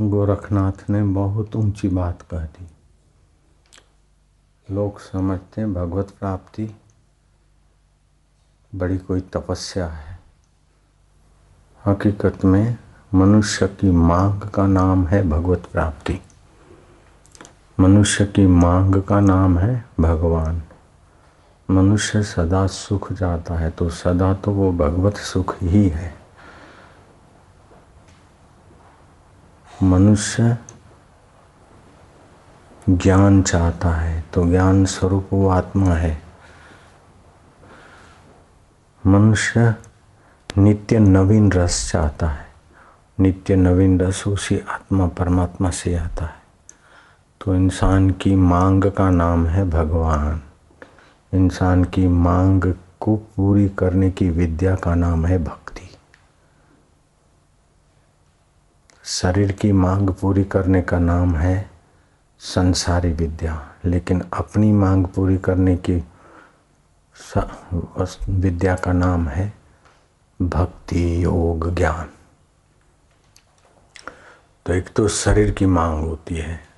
गोरखनाथ ने बहुत ऊँची बात कह दी। लोग समझते हैं भगवत प्राप्ति बड़ी कोई तपस्या है। हकीकत में मनुष्य की मांग का नाम है भगवत प्राप्ति। मनुष्य की मांग का नाम है भगवान। मनुष्य सदा सुख जाता है तो सदा तो वो भगवत सुख ही है। मनुष्य ज्ञान चाहता है तो ज्ञान स्वरूप वो आत्मा है। मनुष्य नित्य नवीन रस चाहता है। नित्य नवीन रस उसी आत्मा, परमात्मा से आता है। तो इंसान की मांग का नाम है भगवान। इंसान की मांग को पूरी करने की विद्या का नाम है भक्ति। शरीर की मांग पूरी करने का नाम है संसारी विद्या। लेकिन अपनी मांग पूरी करने की विद्या का नाम है भक्ति योग ज्ञान। तो एक तो शरीर की मांग होती है।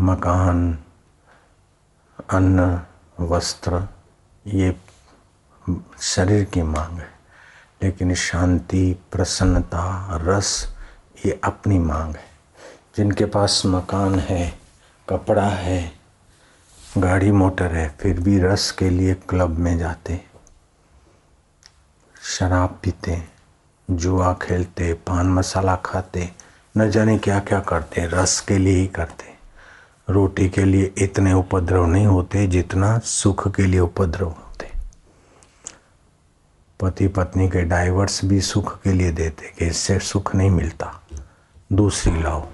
मकान, अन्न, वस्त्र, ये शरीर की मांग है। लेकिन शांति, प्रसन्नता, रस ये अपनी मांग है। जिनके पास मकान है, कपड़ा है, गाड़ी, मोटर है, फिर भी रस के लिए क्लब में जाते शराब पीते जुआ खेलते पान मसाला खाते न जाने क्या क्या करते रस के लिए ही करते रोटी के लिए इतने उपद्रव नहीं होते जितना सुख के लिए उपद्रव होते पति पत्नी के डाइवर्स भी सुख के लिए देते कि इससे सुख नहीं मिलता। दूसरी लाओ।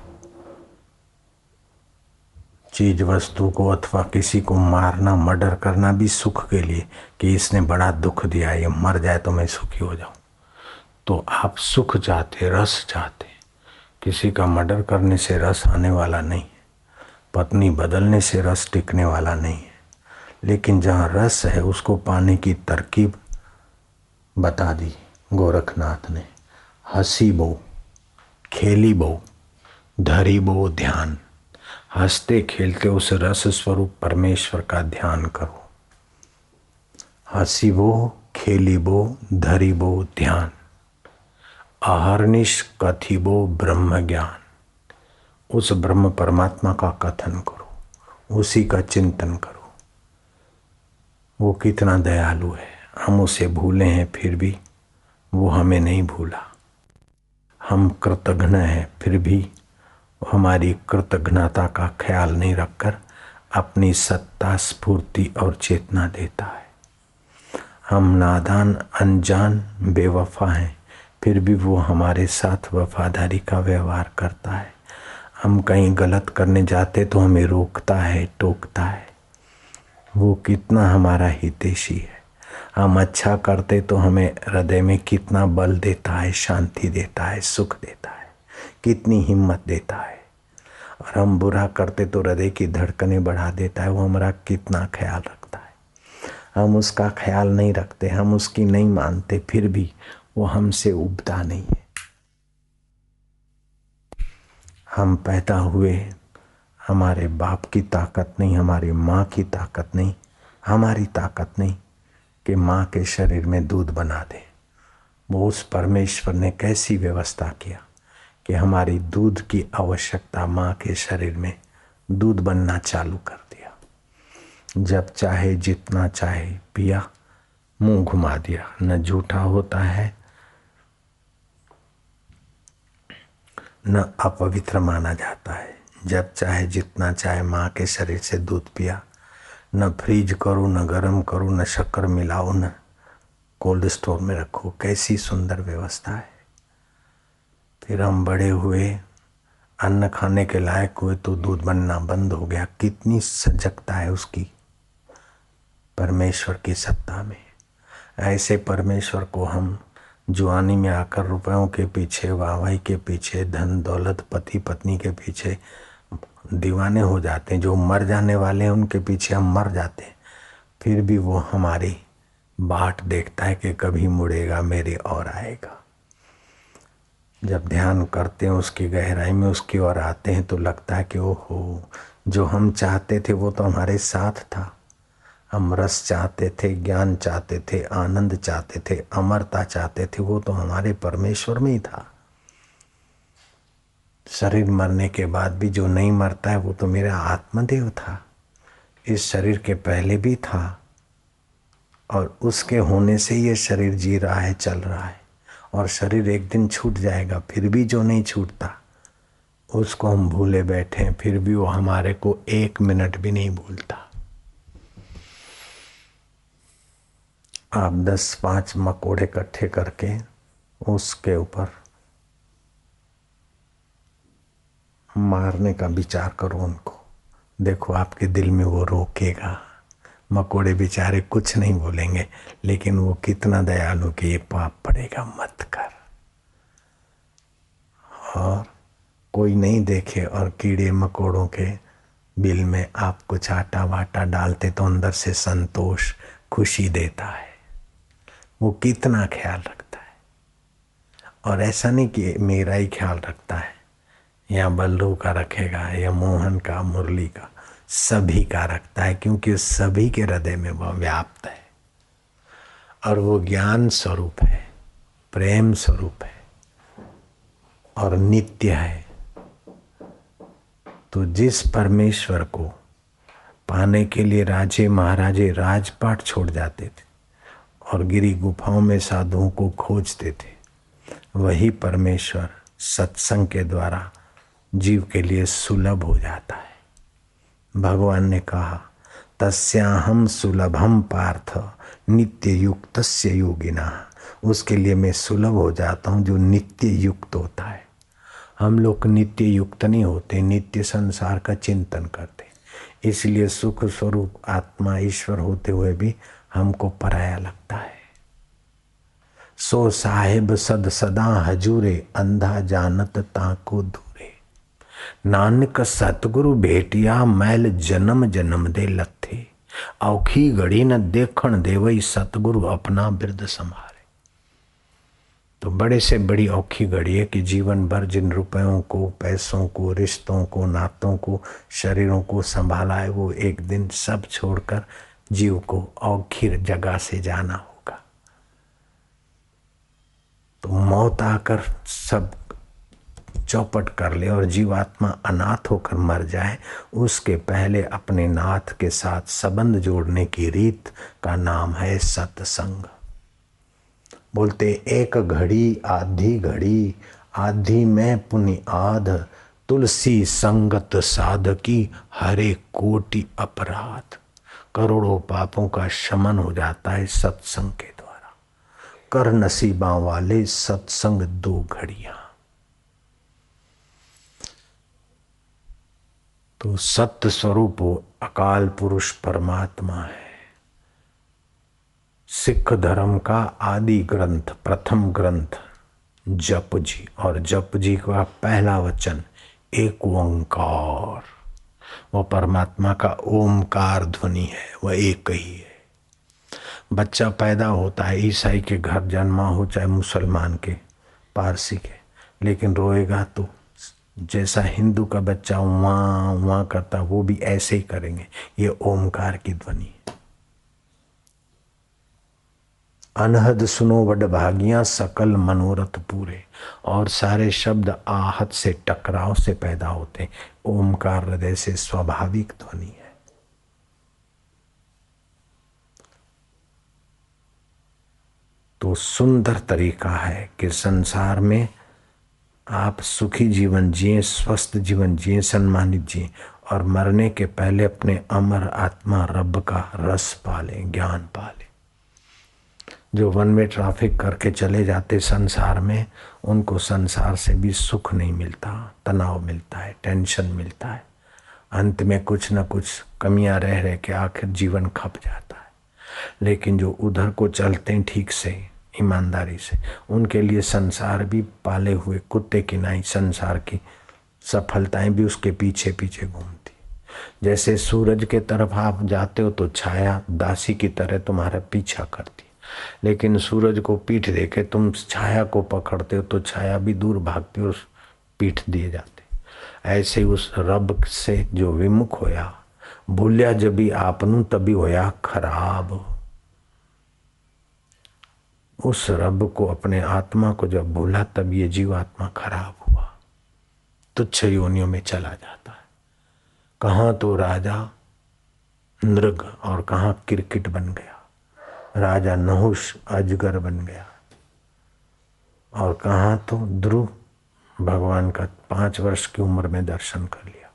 चीज़ वस्तु को अथवा किसी को मारना, मर्डर करना भी सुख के लिए कि इसने बड़ा दुख दिया, ये मर जाए तो मैं सुखी हो जाऊँ। तो आप सुख चाहते, रस चाहते, किसी का मर्डर करने से रस आने वाला नहीं है, पत्नी बदलने से रस टिकने वाला नहीं है। लेकिन जहाँ रस है, उसको पाने की तरकीब बता दी गोरखनाथ ने। हसी बो। खेली बो, धरी बो ध्यान। हँसते खेलते उस रस स्वरूप परमेश्वर का ध्यान करो। हसी बो, खेली बो, धरी बो ध्यान। अहरनिश कथी बो ब्रह्म ज्ञान। उस ब्रह्म परमात्मा का कथन करो, उसी का चिंतन करो। वो कितना दयालु है, हम उसे भूले हैं फिर भी, वो हमें नहीं भूला। हम कृतघ्न हैं, फिर भी हमारी कृतघ्नता का ख्याल नहीं रखकर अपनी सत्ता, स्फूर्ति और चेतना देता है। हम नादान, अनजान, बेवफा हैं, फिर भी वो हमारे साथ वफादारी का व्यवहार करता है। हम कहीं गलत करने जाते तो हमें रोकता है, टोकता है। वो कितना हमारा हितेशी है। हम अच्छा करते तो हमें हृदय में कितना बल देता है, शांति देता है, सुख देता है, कितनी हिम्मत देता है। और हम बुरा करते तो हृदय की धड़कनें बढ़ा देता है, वो हमारा कितना ख्याल रखता है। हम उसका ख्याल नहीं रखते, हम उसकी नहीं मानते, फिर भी वो हमसे उबता नहीं है। हम पैदा हुए, हमारे बाप की ताकत नहीं, हमारी माँ की ताकत नहीं, हमारी ताकत नहीं कि माँ के शरीर में दूध बना दे। वो उस परमेश्वर ने कैसी व्यवस्था किया कि हमारी दूध की आवश्यकता माँ के शरीर में दूध बनना चालू कर दिया। जब चाहे जितना चाहे पिया, मुँह घुमा दिया। न झूठा होता है, न अपवित्र माना जाता है। जब चाहे जितना चाहे माँ के शरीर से दूध पिया न फ्रीज करो, न गर्म करो, न शक्कर मिलाओ न कोल्ड स्टोर में रखो। कैसी सुंदर व्यवस्था है। फिर हम बड़े हुए, अन्न खाने के लायक हुए तो दूध बनना बंद हो गया। कितनी सजगता है उसकी परमेश्वर की सत्ता में। ऐसे परमेश्वर को हम जुआनी में आकर रुपयों के पीछे, वाहवाही के पीछे, धन, दौलत, पति, पत्नी के पीछे दीवाने हो जाते हैं। जो मर जाने वाले हैं, उनके पीछे हम मर जाते हैं। फिर भी वो हमारी बाट देखता है कि कभी मुड़ेगा, मेरे और आएगा। जब ध्यान करते हैं, उसकी गहराई में उसकी ओर आते हैं तो लगता है कि ओहो, जो हम चाहते थे, वो तो हमारे साथ था। हम रस चाहते थे, ज्ञान चाहते थे, आनंद चाहते थे, अमरता चाहते थे, वो तो हमारे परमेश्वर में ही था। शरीर मरने के बाद भी जो नहीं मरता है, वो तो मेरा आत्मदेव था। इस शरीर के पहले भी था और उसके होने से ये शरीर जी रहा है, चल रहा है। और शरीर एक दिन छूट जाएगा, फिर भी जो नहीं छूटता, उसको हम भूले बैठे हैं। फिर भी वो हमारे को एक मिनट भी नहीं भूलता। आप दस पाँच मकोड़े इकट्ठे करके उसके ऊपर मारने का विचार करो उनको। देखो आपके दिल में वो रोकेगा। मकोड़े बेचारे कुछ नहीं बोलेंगे, लेकिन वो कितना दयालु कि ये पाप पड़ेगा मत कर। और कोई नहीं देखे और कीड़े मकोड़ों के बिल में आप कुछ आटा वाटा डालते तो अंदर से संतोष, खुशी देता है। वो कितना ख्याल रखता है। और ऐसा नहीं कि मेरा ही ख्याल रखता है। या बल्लू का रखेगा, या मोहन का, मुरली का, सभी का रखता है, क्योंकि सभी के हृदय में वह व्याप्त है। और वो ज्ञान स्वरूप है, प्रेम स्वरूप है, और नित्य है। तो जिस परमेश्वर को पाने के लिए राजे महाराजे राजपाट छोड़ जाते थे, और गिरी गुफाओं में साधुओं को खोजते थे, वही परमेश्वर सत्संग के द्वारा जीव के लिए सुलभ हो जाता है। भगवान ने कहा तस्याहम सुलभम पार्थ नित्य युक्त योगिना। उसके लिए मैं सुलभ हो जाता हूँ जो नित्य युक्त होता है। हम लोग नित्य युक्त नहीं होते, नित्य संसार का चिंतन करते। इसलिए सुख स्वरूप आत्मा ईश्वर होते हुए भी हमको पराया लगता है। सो साहेब सद सदा हजूरे, अंधा जानत ताको दूरे। नानक सतगुरु भेटिया मैल जन्म जन्म दे लथे। औखी घड़ी न देखण देवई सतगुरु अपना बिरद संभाल। तो बड़े से बड़ी औखी घड़ी है कि जीवन भर जिन रुपयों को, पैसों को, रिश्तों को, नातों को, शरीरों को संभाला है, वो एक दिन सब छोड़कर जीव को औखी जगह से जाना होगा। तो मौत आकर सब चौपट कर ले और जीवात्मा अनाथ होकर मर जाए, उसके पहले अपने नाथ के साथ संबंध जोड़ने की रीत का नाम है सत्संग। बोलते, एक घड़ी, आधी घड़ी, आधी में पुनि आध, तुलसी संगत साधकी हरे कोटि अपराध। करोड़ों पापों का शमन हो जाता है सत्संग के द्वारा। कर नसीबा वाले सत्संग दो घड़िया। तो सत्य स्वरूप अकाल पुरुष परमात्मा है। सिख धर्म का आदि ग्रंथ, प्रथम ग्रंथ, जप जी। और जप जी का पहला वचन, एक ओंकार। वह परमात्मा का ओमकार ध्वनि है वह एक ही है। बच्चा पैदा होता है, ईसाई के घर, जन्मा हो चाहे मुसलमान के, पारसी के, लेकिन रोएगा तो जैसा हिंदू का बच्चा वहाँ वहाँ करता, वो भी ऐसे ही करेंगे। ये ओमकार की ध्वनि अनहद सुनो वड भागियाँ, सकल मनोरथ पूरे। और सारे शब्द आहत से, टकराव से पैदा होते ओमकार हृदय से स्वाभाविक ध्वनि है। तो सुंदर तरीका है कि संसार में आप सुखी जीवन जिए, स्वस्थ जीवन जिए, सम्मानित जिए और मरने के पहले अपने अमर आत्मा रब का रस पाले, ज्ञान पाले। जो वन में ट्रैफ़िक करके चले जाते संसार में, उनको संसार से भी सुख नहीं मिलता, तनाव मिलता है टेंशन मिलता है। अंत में कुछ ना कुछ कमियाँ रह रह के आखिर जीवन खप जाता है। लेकिन जो उधर को चलते हैं ठीक से ईमानदारी से। उनके लिए संसार भी पाले हुए कुत्ते की नाई संसार की सफलताएँ भी उसके पीछे पीछे घूमती। जैसे सूरज के तरफ़ आप जाते हो तो छाया दासी की तरह तुम्हारा पीछा करती। लेकिन सूरज को पीठ देके तुम छाया को पकड़ते हो तो छाया भी दूर भागती और पीठ दिए जाते। ऐसे उस रब से जो विमुख होया भूलिया जब भी आपनू तभी होया खराब। उस रब को, अपने आत्मा को जब भूला, तब ये जीवात्मा खराब हुआ। तुच्छ योनियों में चला जाता है। कहाँ तो राजा नृग और कहाँ क्रिकेट बन गया। राजा नहुष अजगर बन गया। और कहाँ तो ध्रुव भगवान का पाँच वर्ष की उम्र में दर्शन कर लिया।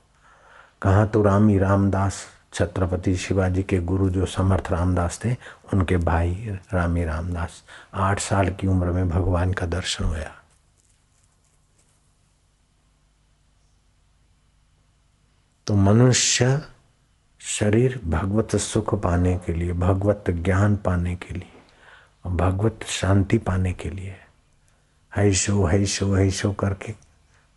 कहाँ तो रामी रामदास छत्रपति शिवाजी के गुरु जो समर्थ रामदास थे, उनके भाई रामी रामदास आठ साल की उम्र में भगवान का दर्शन हुआ तो मनुष्य शरीर भगवत सुख पाने के लिए, भगवत ज्ञान पाने के लिए भगवत शांति पाने के लिए, हैशो हैशो हैशो करके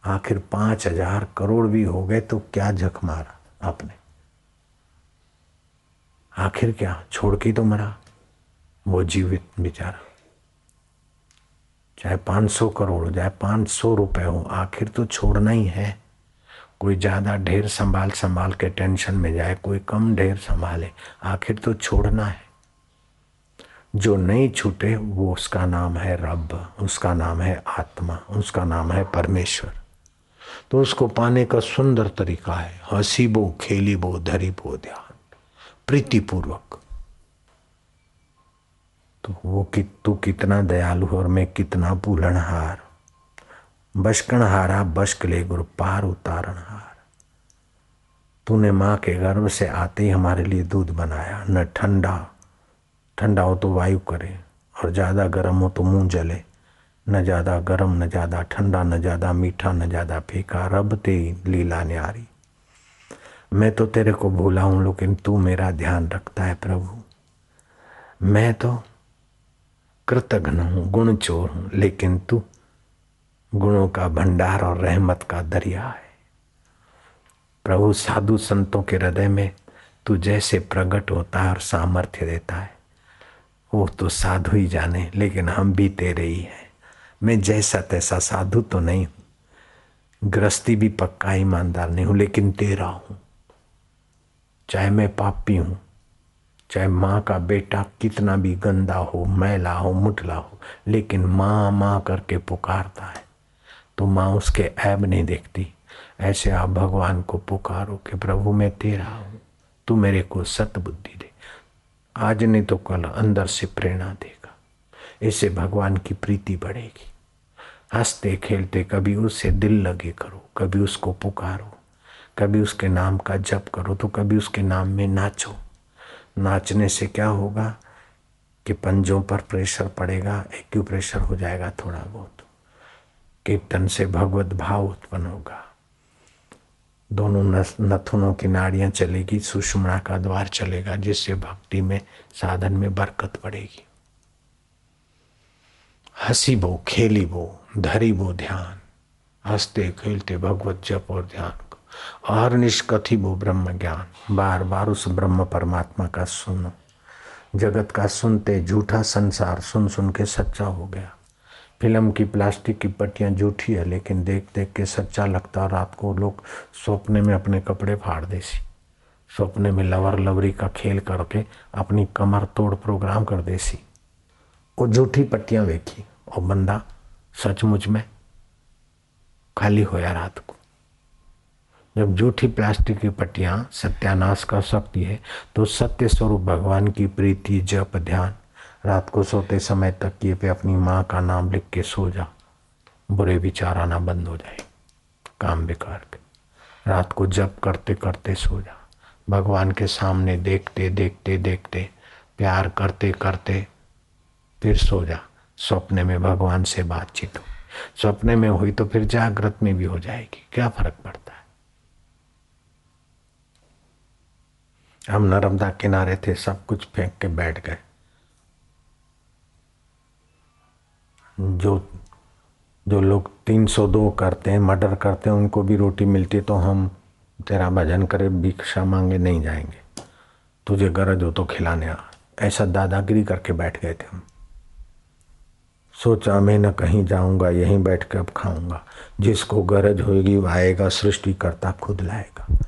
आखिर पाँच हज़ार करोड़ भी हो गए तो क्या झक मारा आपने? आखिर क्या? छोड़ के तो मरा। वो जीवित बेचारा। चाहे पाँच सौ करोड़ हो चाहे पाँच सौ रुपए हो, आखिर तो छोड़ना ही है। कोई ज़्यादा ढेर संभाल संभाल के टेंशन में जाए, कोई कम ढेर संभाले, आखिर तो छोड़ना है। जो नहीं छूटे, वो उसका नाम है रब, उसका नाम है आत्मा, उसका नाम है परमेश्वर। तो उसको पाने का सुंदर तरीका है। हसी बो खेली बो धरी बो ध्यान। प्रीतिपूर्वक। तो वो कि, तू कितना दयालु और मैं कितना भूलनहार बशकण हारा बशक ले गुरु, पार उतारण हार तूने माँ के गर्भ से आते ही हमारे लिए दूध बनाया, न ठंडा। ठंडा हो तो वायु करे, और ज़्यादा गर्म हो तो मुँह जले। न ज़्यादा गर्म, न ज़्यादा ठंडा, न ज़्यादा मीठा, न ज़्यादा फीका, रब ते लीला न्यारी। मैं तो तेरे को भूला हूँ, लेकिन तू मेरा ध्यान रखता है प्रभु। मैं तो कृतघ्न हूँ गुण चोर हूँ, लेकिन तू गुणों का भंडार और रहमत का दरिया है। प्रभु, साधु संतों के हृदय में तू जैसे प्रकट होता है और सामर्थ्य देता है। वो तो साधु ही जाने, लेकिन हम भी तेरे ही हैं। मैं जैसा तैसा साधु तो नहीं हूँ। गृहस्थी भी पक्का ईमानदार नहीं हूँ, लेकिन तेरा हूँ। चाहे मैं पापी हूँ, चाहे माँ का बेटा कितना भी गंदा हो, मैला हो मुटला हो, लेकिन माँ माँ करके पुकारता है। तो माँ उसके ऐब नहीं देखती। ऐसे आप भगवान को पुकारो कि प्रभु, मैं तेरा हूँ, तू मेरे को सत बुद्धि दे। आज नहीं तो कल अंदर से प्रेरणा देगा। इससे भगवान की प्रीति बढ़ेगी। हँसते खेलते कभी उससे दिल लगे करो, कभी उसको पुकारो। कभी उसके नाम का जप करो तो कभी उसके नाम में नाचो। नाचने से क्या होगा कि पंजों पर प्रेशर पड़ेगा एक्यू प्रेशर हो जाएगा थोड़ा बहुत। कीर्तन से भगवत भाव उत्पन्न होगा। दोनों नथुनों की नाड़ियाँ चलेगी सुषमणा का द्वार चलेगा, जिससे भक्ति में, साधन में बरकत पड़ेगी हसी बो खेली बो धरी बो ध्यान। हँसते, खेलते भगवत जप और ध्यान। और वो ब्रह्म ज्ञान बार बार उस ब्रह्म परमात्मा का सुनो। जगत का सुनते झूठा संसार सुन सुन के सच्चा हो गया। फ़िल्म की प्लास्टिक की पट्टियाँ झूठी है, लेकिन देख देख के सच्चा लगता रात को लोग सपने में अपने कपड़े फाड़ देसी सपने में लवर लवरी का खेल करके अपनी कमर तोड़ प्रोग्राम कर देसी वो झूठी पट्टियाँ देखी और बंदा सचमुच में खाली होया रात को। जब जूठी प्लास्टिक की पट्टियाँ सत्यानाश कर सकती है तो सत्य स्वरूप भगवान की प्रीति, जप, ध्यान, रात को सोते समय तक तकिए पे अपनी माँ का नाम लिख के सो जा। बुरे विचार आना बंद हो जाए। काम बेकार के रात को जप करते करते सो जा। भगवान के सामने देखते देखते देखते, प्यार करते करते फिर सो जा। सपने में भगवान से बातचीत हो। सपने में हुई तो फिर जागृत में भी हो जाएगी। क्या फ़र्क पड़ता है? हम नर्मदा किनारे थे, सब कुछ फेंक के बैठ गए। जो जो लोग तीन सौ दो करते हैं, मर्डर करते हैं, उनको भी रोटी मिलती तो हम तेरा भजन करे, भिक्षा मांगे, नहीं जाएँगे। तुझे गरज हो तो खिलाने आ। ऐसा दादागिरी करके बैठ गए थे हम। सोचा मैं न कहीं जाऊँगा, यहीं बैठ के अब खाऊँगा। जिसको गरज होगी वो आएगा, सृष्टिकर्ता खुद लाएगा।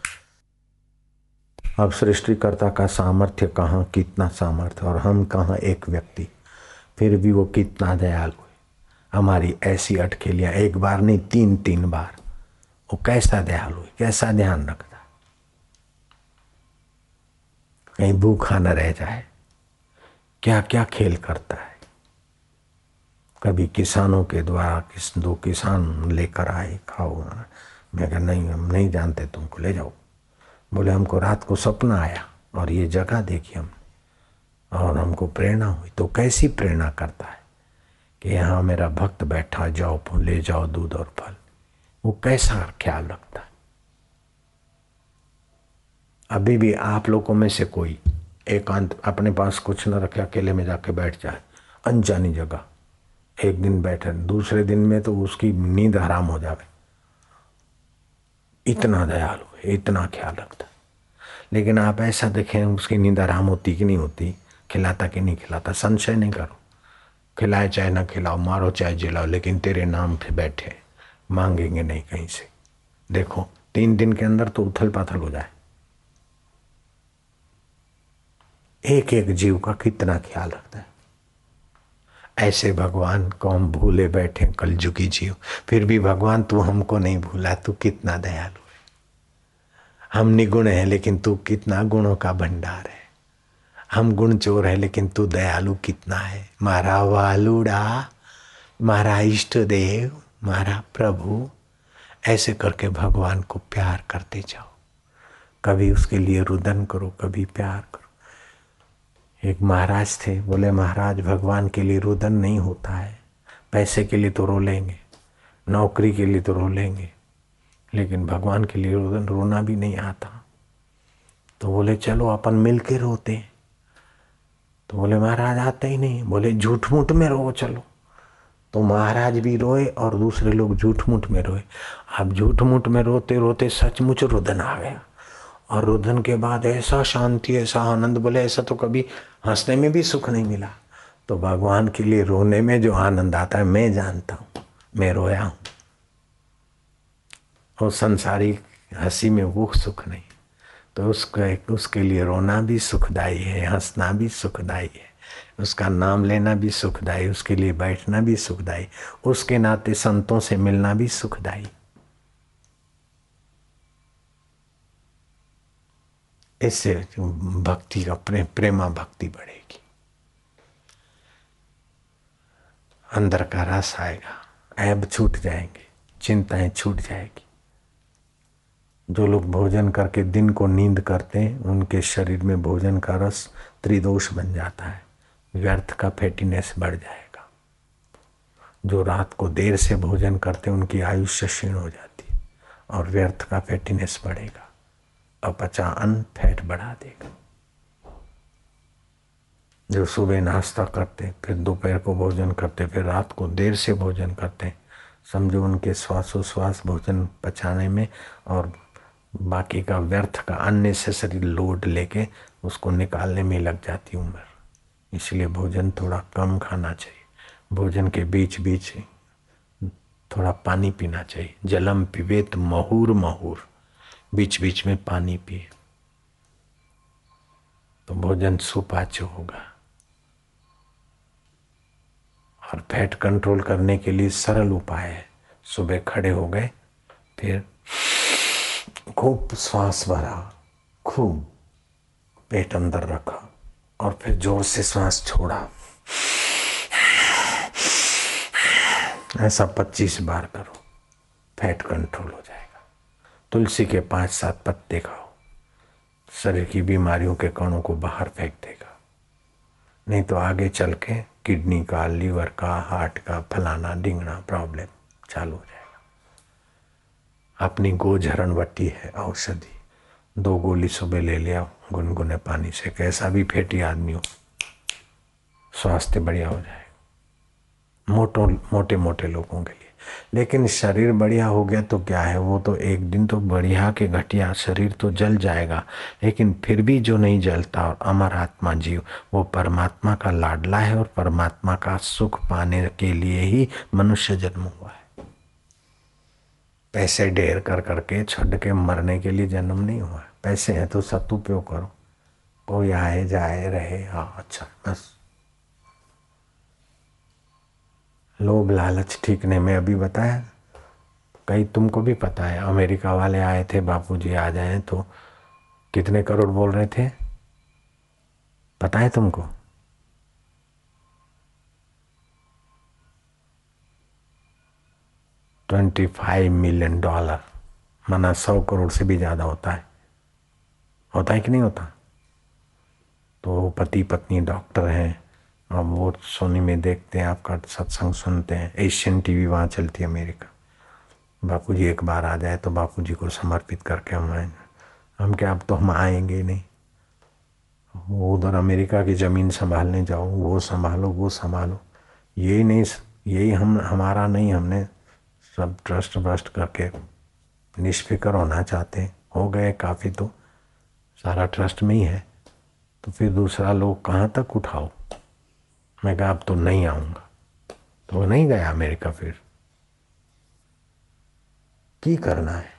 अब सृष्टिकर्ता का सामर्थ्य कहाँ, कितना सामर्थ्य? और हम कहाँ एक व्यक्ति? फिर भी वो कितना दयालु है? हमारी ऐसी अटखेलियाँ एक बार नहीं तीन तीन बार। वो कैसा दयालु है? कैसा ध्यान रखता कहीं भूखा न रह जाए। क्या क्या खेल करता है? कभी किसानों के द्वारा किस, दो किसान लेकर आए, खाओ, मैं कहा, नहीं, हम नहीं जानते, तुमको ले जाओ। बोले, हमको रात को सपना आया और ये जगह देखी हम और हमको प्रेरणा हुई। तो कैसी प्रेरणा करता है कि यहाँ मेरा भक्त बैठा, जाओ ले जाओ दूध और फल। वो कैसा ख्याल रखता है? अभी भी आप लोगों में से कोई एकांत अपने पास कुछ न रखे, अकेले में जाके बैठ जाए, अनजानी जगह। एक दिन बैठे, दूसरे दिन में तो उसकी नींद हराम हो जावे। इतना दयालु है, इतना ख्याल रखता है। लेकिन आप ऐसा देखें, उसकी नींद आराम होती कि नहीं होती, खिलाता कि नहीं खिलाता, संशय नहीं करो। खिलाए चाहे ना खिलाओ, मारो चाहे जिलाओ, लेकिन तेरे नाम पे बैठे, मांगेंगे नहीं कहीं से। देखो, तीन दिन के अंदर तो उथल पाथल हो जाए। एक एक जीव का कितना ख्याल रखता है। ऐसे भगवान को हम भूले बैठे कल झुकी जीव। फिर भी भगवान, तू हमको नहीं भूला, तू कितना दयालु है। हम निगुण है, लेकिन तू कितना गुणों का भंडार है। हम गुण चोर है, लेकिन तू दयालु कितना है। मारा वालुड़ा, मारा इष्ट देव, मारा प्रभु। ऐसे करके भगवान को प्यार करते जाओ। कभी उसके लिए रुदन करो, कभी प्यार करो। एक महाराज थे, बोले, महाराज, भगवान के लिए रुदन नहीं होता है। पैसे के लिए तो रो लेंगे, नौकरी के लिए तो रो लेंगे, लेकिन भगवान के लिए रुदन, रोना भी नहीं आता। तो बोले, चलो, अपन मिल के रोते तो बोले, महाराज, आते ही नहीं। बोले झूठ मूठ में रो चलो। तो महाराज भी रोए और दूसरे लोग झूठ मूठ में रोए। अब झूठ मूठ में रोते रोते सचमुच रुदन आ गया। और रुदन के बाद ऐसा शांति, ऐसा आनंद, बोले ऐसा तो कभी हंसने में भी सुख नहीं मिला। तो भगवान के लिए रोने में जो आनंद आता है, मैं जानता हूँ, मैं रोया हूँ। और संसारी हँसी में वो सुख नहीं। तो उसका उसके लिए रोना भी सुखदाई है, हंसना भी सुखदाई है। उसका नाम लेना भी सुखदाई उसके लिए बैठना भी सुखदाई उसके नाते संतों से मिलना भी सुखदाई इससे भक्ति का प्रेम प्रेमा भक्ति बढ़ेगी। अंदर का रस आएगा, ऐब छूट जाएँगे, चिंताएँ छूट जाएगी। जो लोग भोजन करके दिन को नींद करते हैं, उनके शरीर में भोजन का रस त्रिदोष बन जाता है, व्यर्थ का फैटीनेस बढ़ जाएगा। जो रात को देर से भोजन करते हैं, उनकी आयुष्य क्षीण हो जाती है और व्यर्थ का फैटीनेस बढ़ेगा। अपचा अन्न फैट बढ़ा देगा। जो सुबह नाश्ता करते, फिर दोपहर को भोजन करते, फिर रात को देर से भोजन करते, समझो उनके श्वासोश्वास भोजन पचाने में और बाकी का व्यर्थ का अननेसेसरी लोड लेके उसको निकालने में लग जाती उम्र। इसलिए भोजन थोड़ा कम खाना चाहिए। भोजन के बीच बीच थोड़ा पानी पीना चाहिए। जलम पिबेत महूर महूर। बीच बीच में पानी पिए तो भोजन सुपाच्य होगा। और फैट कंट्रोल करने के लिए सरल उपाय है। सुबह खड़े हो गए, फिर खूब श्वास भरा, खूब पेट अंदर रखा और फिर ज़ोर से श्वास छोड़ा। ऐसा पच्चीस बार करो, फैट कंट्रोल हो जाएगा तुलसी के पाँच सात पत्ते खाओ। शरीर की बीमारियों के कणों को बाहर फेंक देगा। नहीं तो आगे चल के किडनी का, लीवर का, हार्ट का, फलाना, डिंगना प्रॉब्लम चालू हो जाएगा। अपनी गोझरण वट्टी है औषधि। दो गोली सुबह ले लिया, गुनगुने पानी से, कैसा भी फेटी आदमी हो स्वास्थ्य बढ़िया हो जाएगा। मोटो मोटे मोटे लोगों के लिए। लेकिन शरीर बढ़िया हो गया तो क्या है? वो तो एक दिन तो बढ़िया के घटिया शरीर तो जल जाएगा। लेकिन फिर भी जो नहीं जलता और अमर आत्मा जीव, वो परमात्मा का लाडला है और परमात्मा का सुख पाने के लिए ही मनुष्य जन्म हुआ है। पैसे ढेर कर करके छड़ के मरने के लिए जन्म नहीं हुआ पैसे हैं तो सदुपयोग करो। कोई आए जाए रहे हाँ अच्छा बस। लोभ लालच ठीक नहीं मैं अभी बताया। कई तुमको भी पता है, अमेरिका वाले आए थे, बापूजी आ जाए तो कितने करोड़ बोल रहे थे? पता है तुमको? ट्वेंटी फाइव मिलियन डॉलर, माना सौ करोड़ से भी ज़्यादा होता है। होता है कि नहीं होता? तो पति पत्नी डॉक्टर हैं अब वो सोनी में देखते हैं, आपका सत्संग सुनते हैं। एशियन टीवी वहाँ चलती है अमेरिका। बापू जी एक बार आ जाए तो बापू जी को समर्पित करके हम आएँगे। हम क्या, अब तो हम आएँगे नहीं। वो उधर अमेरिका की ज़मीन संभालने जाओ, वो संभालो वो संभालो। यही नहीं, यही हम, हमारा नहीं, हमने सब ट्रस्ट व्रस्ट करके निष्फिक्र होना चाहते हैं। हो गए काफ़ी तो सारा ट्रस्ट में ही है। तो फिर दूसरा लोग कहाँ तक उठाओ? मैं कहा, अब तो नहीं आऊँगा। तो वो नहीं गया अमेरिका फिर। की करना है?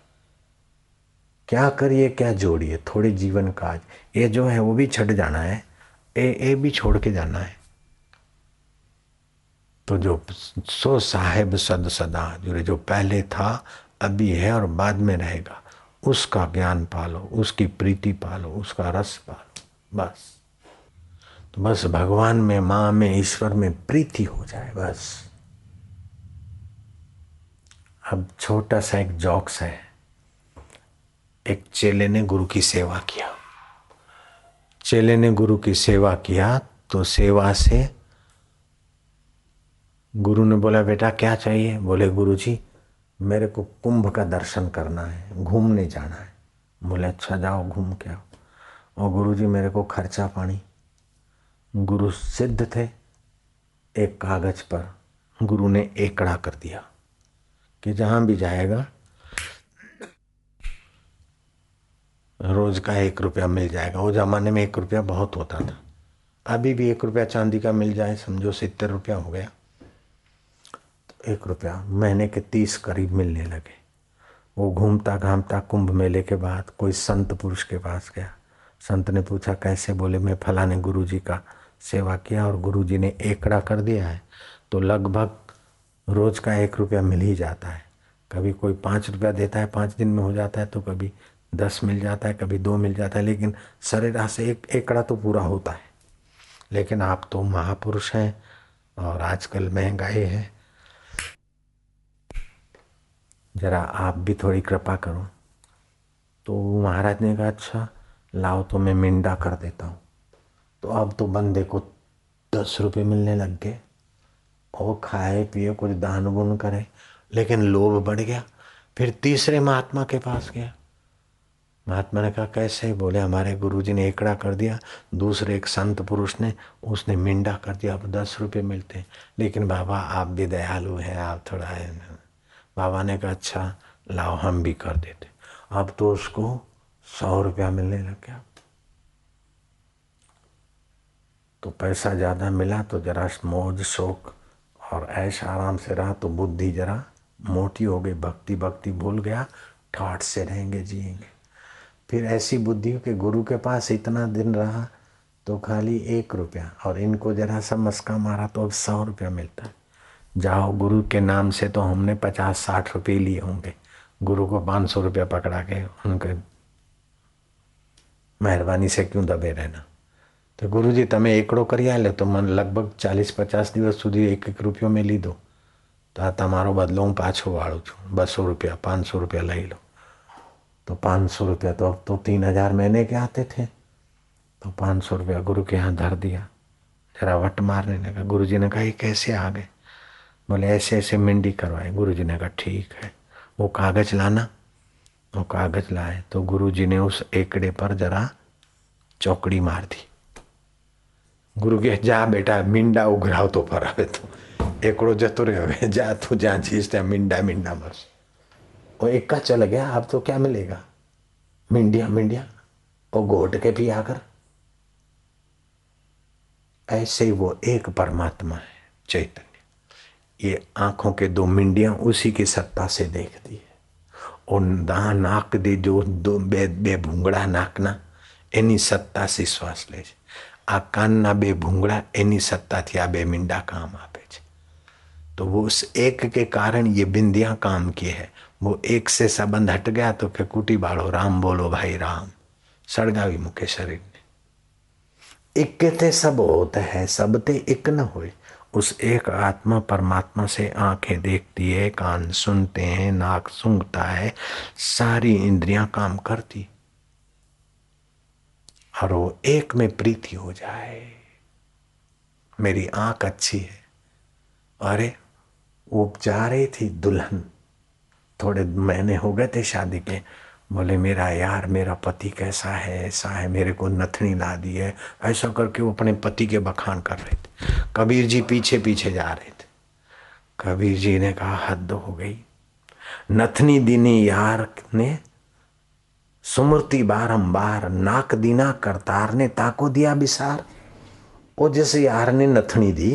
क्या करिए, क्या जोड़िए? थोड़े जीवन काज। ये जो है, वो भी छट जाना है। ए ए भी छोड़ के जाना है। तो जो सो साहेब सद सदा, जो जो पहले था, अभी है और बाद में रहेगा। उसका ज्ञान पालो, उसकी प्रीति पालो, उसका रस पालो। बस। तो बस भगवान में, माँ में, ईश्वर में प्रीति हो जाए बस। अब छोटा सा एक जॉक्स है। एक चेले ने गुरु की सेवा किया। चेले ने गुरु की सेवा किया तो सेवा से गुरु ने बोला, बेटा, क्या चाहिए? बोले गुरु जी मेरे को कुंभ का दर्शन करना है, घूमने जाना है। बोले अच्छा जाओ, घूम के आओ। और गुरु जी मेरे को खर्चा पानी गुरु सिद्ध थे, एक कागज़ पर गुरु ने एकड़ा कर दिया कि जहाँ भी जाएगा, रोज का एक रुपया मिल जाएगा। वो जमाने में एक रुपया बहुत होता था। अभी भी एक रुपया चांदी का मिल जाए, समझो सितर रुपया हो गया तो एक रुपया महीने के तीस करीब मिलने लगे। वो घूमता घामता कुंभ मेले के बाद कोई संत पुरुष के पास गया। संत ने पूछा, कैसे बोले, मैं फलाने गुरु जी का सेवा किया और गुरु जी ने एकड़ा कर दिया है तो लगभग रोज का एक रुपया मिल ही जाता है। कभी कोई पाँच रुपया देता है, पाँच दिन में हो जाता है तो कभी दस मिल जाता है, कभी दो मिल जाता है, लेकिन शरीर से एक एकड़ा तो पूरा होता है। लेकिन आप तो महापुरुष हैं और आजकल महँगाई है। जरा आप भी थोड़ी कृपा करो। तो महाराज ने कहा अच्छा लाओ तो मैं मिंडा कर देता हूँ। तो अब तो बंदे को दस रुपये मिलने लग गए। और खाए, पिए, कुछ दान गुन करे। लेकिन लोभ बढ़ गया। फिर तीसरे महात्मा के पास गया। महात्मा ने कहा, कैसे? बोले, हमारे गुरुजी ने एकड़ा कर दिया, दूसरे एक संत पुरुष ने, उसने मिंडा कर दिया, अब दस रुपये मिलते हैं। लेकिन बाबा, आप भी दयालु हैं, आप थोड़ा है बाबा ने कहा अच्छा लाओ, हम भी कर देते अब तो उसको सौ रुपया मिलने लग गया। तो पैसा ज़्यादा मिला तो जरा मौज, शोक और ऐश आराम से रहा तो बुद्धि जरा मोटी हो गई, भक्ति भक्ति भूल गया, ठाठ से रहेंगे, जिएँगे। फिर ऐसी बुद्धि के गुरु के पास इतना दिन रहा तो खाली एक रुपया और इनको जरा सा मस्का मारा तो अब सौ रुपया मिलता। है जाओ, गुरु के नाम से तो हमने पचास, साठ रुपये लिए होंगे। गुरु को पाँच सौ रुपया पकड़ा के उनके मेहरबानी से क्यों दबे रहना? તો ગુરુજી તમે એકડો કરી આલે તો મને લગભગ ચાલીસ પચાસ દિવસ સુધી એક એક રૂપિયો મેં લીધો તો આ તમારો બદલો હું પાછો વાળું છું બસો रुपया पाँच सौ रुपया लई लो तो पाँच सौ रुपया तो अब तो तीन हजार महीने के आते थे तो पाँच सौ रुपया गुरु के यहाँ धर दिया जरा वट मारने लगा गुरु जी ने कहा ये कैसे आ गए बोले ऐसे ऐसे मिंडी करवाए गुरु जी ने कहा ठीक है वो कागज लाना वो कागज लाए तो गुरु जी ने उस एकड़े पर जरा चौकड़ी मार दी ગુરુ કે જા બેટા મીંડા ઉઘરાવતો ફરાવે તો એકડો જતો રહ્યો હવે જા તું જ્યાં જઈશ ત્યાં મીંડા મીંડા બસ वो एक का चल गया अब तो क्या मिलेगा मिंडिया मिंडिया वो घोट के भी आकर ऐसे ही वो एक परमात्मा है चैतन्य ये आंखों के दो मिंडियां उसी की सत्ता से देखती है और दा नाक दे जो दो बे बे भूंगड़ा नाकना એની સત્તાથી શ્વાસ લે છે આ કાનના બે ભૂંગળા એની સત્તાથી આ બે મીંડા કામ આપે છે तो वो उस एक के कारण ये बिंदियां काम की है वो एक से संबंध हट गया तो फिर कुटी बाड़ो राम बोलो भाई राम सड़गावी मुखे शरीर ने एक ते सब होता है सब ते एक न होए उस एक आत्मा परमात्मा से आंखें देखती है कान सुनते हैं नाक सूंघता है सारी इंद्रियां काम करती और वो एक में प्रीति हो जाए। मेरी आँख अच्छी है। अरे, वो जा रही थी दुल्हन। थोड़े महीने हो गए थे शादी के। बोले, मेरा यार, मेरा पति कैसा है? ऐसा है, मेरे को नथनी ला दी है। ऐसा करके वो अपने पति के बखान कर रहे थे। कबीर जी पीछे पीछे जा रहे थे। कबीर जी ने कहा, हद हो गई। नथनी दीनी यार ने सुमृति बारंबार नाक दीना करतार ने ताको दिया बिसार वो जिस यार ने नथनी दी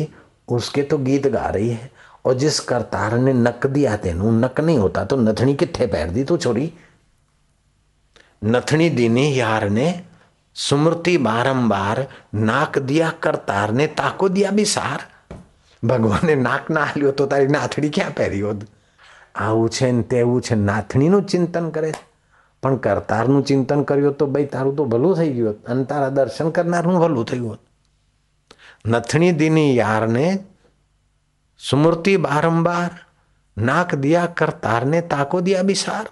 उसके तो गीत गा रही है और जिस करतार ने नक दिया तेनू नक नहीं होता तो नथनी किथे पैर दी तू छोरी नथनी दीनी यार ने सुमृति बारंबार नाक दिया करतार ने ताको दिया बिसार ભગવાને નાક ના હાલ્યો તો તારી નાથડી ક્યાં પહેરી હોત આવું છે ને તેવું છે નાથણીનું ચિંતન કરે પણ કરતારનું ચિંતન કર્યું તો ભાઈ તારું તો ભલું થઈ ગયું હોત અને તારા દર્શન કરનારનું ભલું થયું હોત નથણી દીની યારને सुमृति बारंबार नाक दिया कर तारने ताको दिया बिसार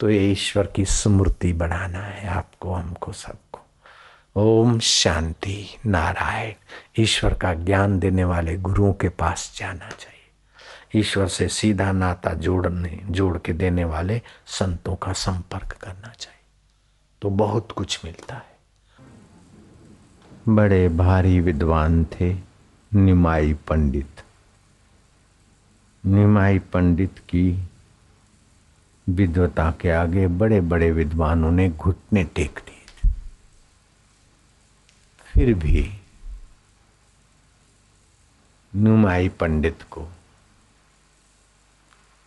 तो ये ईश्वर की स्मृति बढ़ाना है आपको हमको सबको ओम शांति नारायण ईश्वर का ज्ञान देने वाले गुरुओं के पास जाना चाहिए ईश्वर से सीधा नाता जोड़ने, जोड़ के देने वाले संतों का संपर्क करना चाहिए। तो बहुत कुछ मिलता है। बड़े भारी विद्वान थे निमाई पंडित। निमाई पंडित की विद्वता के आगे बड़े बड़े विद्वानों ने घुटने टेक दिए फिर भी नुमाई पंडित को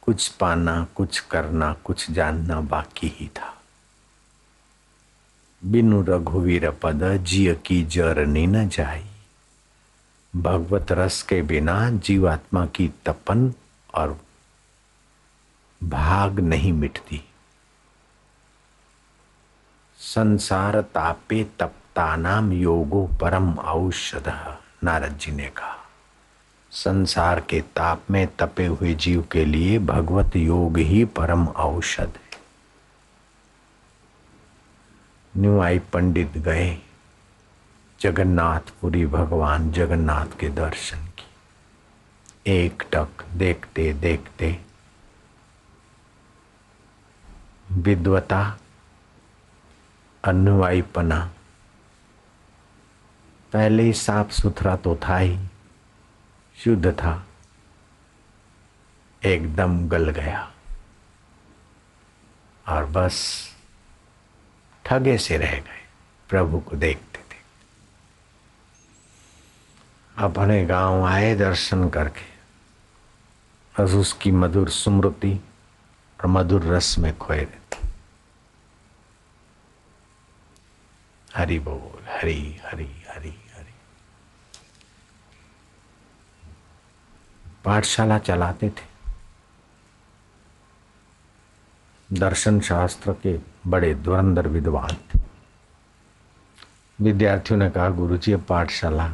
कुछ पाना, कुछ करना, कुछ जानना बाकी ही था। बिनु रघुवीर पद, जिय की जरनी न जाई। भगवत रस के बिना जीवात्मा की तपन और भाग नहीं मिटती। संसार तापे तपता नाम योगो परम औषध, नारद जी ने कहा। संसार के ताप में तपे हुए जीव के लिए भगवत योग ही परम औषध है। न्यूआई पंडित गए, जगन्नाथपुरी भगवान जगन्नाथ के दर्शन की एक टक देखते देखते विद्वता, अनुवाईपना, पहले ही साफ़ सुथरा तो था ही। शुद्ध था, एकदम गल गया। और बस ठगे से रह गए, प्रभु को देखते देखते अपने गाँव आए दर्शन करके, बस उसकी मधुर स्मृति और मधुर रस में खोए रहते। हरि बोल, हरी हरी, हरि हरि पाठशाला चलाते थे। दर्शन शास्त्र के बड़े धुरंधर विद्वान थे। विद्यार्थियों ने कहा गुरु जी पाठशाला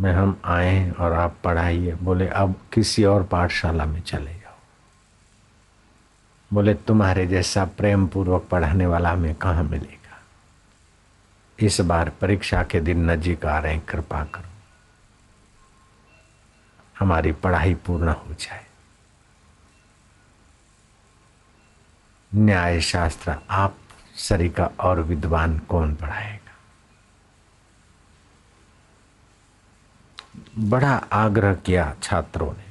में हम आए और आप पढ़ाइए। बोले, अब किसी और पाठशाला में चले जाओ। बोले, तुम्हारे जैसा प्रेम पूर्वक पढ़ाने वाला हमें कहाँ मिलेगा? इस बार परीक्षा के दिन नजीक आ रहे हैं कृपा करो। हमारी पढ़ाई पूर्ण हो जाए। न्याय शास्त्र आप सरिका और विद्वान कौन पढ़ाएगा? बड़ा आग्रह किया छात्रों ने।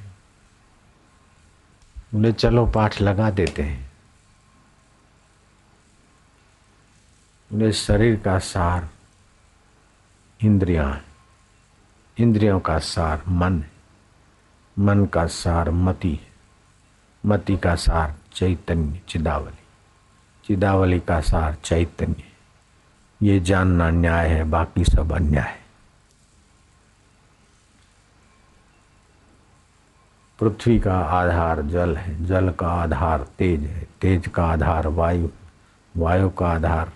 बोले चलो पाठ लगा देते हैं। बोले शरीर का सार, इंद्रियाँ इंद्रियों का सार मन मन का सार मति मति का सार चैतन्य, चिदावली। चिदावली का सार चैतन्य ये जानना न्याय है, बाकी सब अन्याय है। पृथ्वी का आधार जल है। जल का आधार तेज है। तेज का आधार वायु वायु का आधार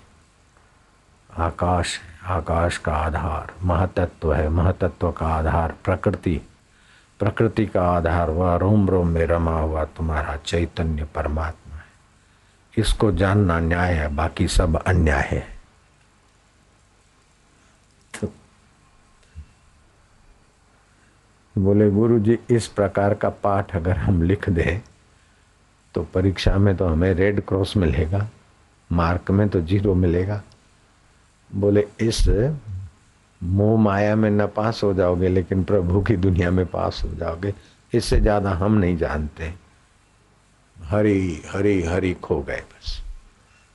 आकाश है आकाश का आधार, महतत्व है, महतत्व का आधार, प्रकृति। प्रकृति का आधार वह रोम रोम में रमा हुआ तुम्हारा चैतन्य परमात्मा है। इसको जानना न्याय है, बाकी सब अन्याय है। तो बोले गुरु जी इस प्रकार का पाठ अगर हम लिख दें तो परीक्षा में तो हमें रेड क्रॉस मिलेगा मार्क में तो ज़ीरो मिलेगा। बोले, इस मोह माया में न पास हो जाओगे, लेकिन प्रभु की दुनिया में पास हो जाओगे। इससे ज़्यादा हम नहीं जानते। हरी हरी हरी खो गए बस।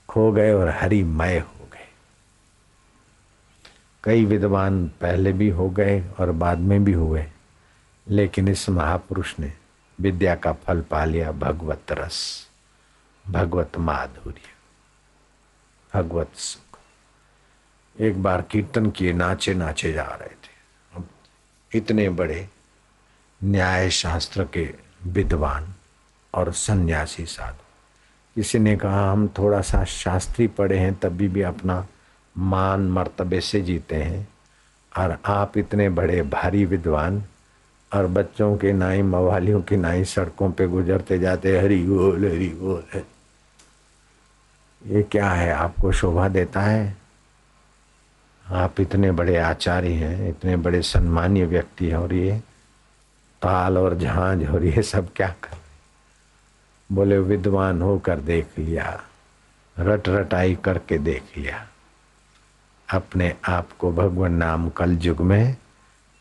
खो गए और हरी मय हो गए। कई विद्वान पहले भी हो गए और बाद में भी हुए, लेकिन इस महापुरुष ने विद्या का फल पा लिया, भगवत रस, भगवत माधुर्य, भगवत एक बार कीर्तन किए नाचे नाचे जा रहे थे। इतने बड़े न्याय शास्त्र के विद्वान और सन्यासी साधु। किसी ने कहा, हम थोड़ा सा शास्त्री पढ़े हैं, तभी भी अपना मान मर्तबे से जीते हैं। और आप इतने बड़े भारी विद्वान और बच्चों के नाई, मवालियों की नाई सड़कों पे गुजरते जाते हरी बोल हरी बोल। ये क्या है? आपको शोभा देता है? आप इतने बड़े आचार्य हैं, इतने बड़े सम्मान्य व्यक्ति हैं, और ये ताल और झांझ, और ये सब क्या कर बोले, विद्वान होकर देख लिया रट रटाई करके देख लिया। अपने आप को भगवान नाम कल युग में,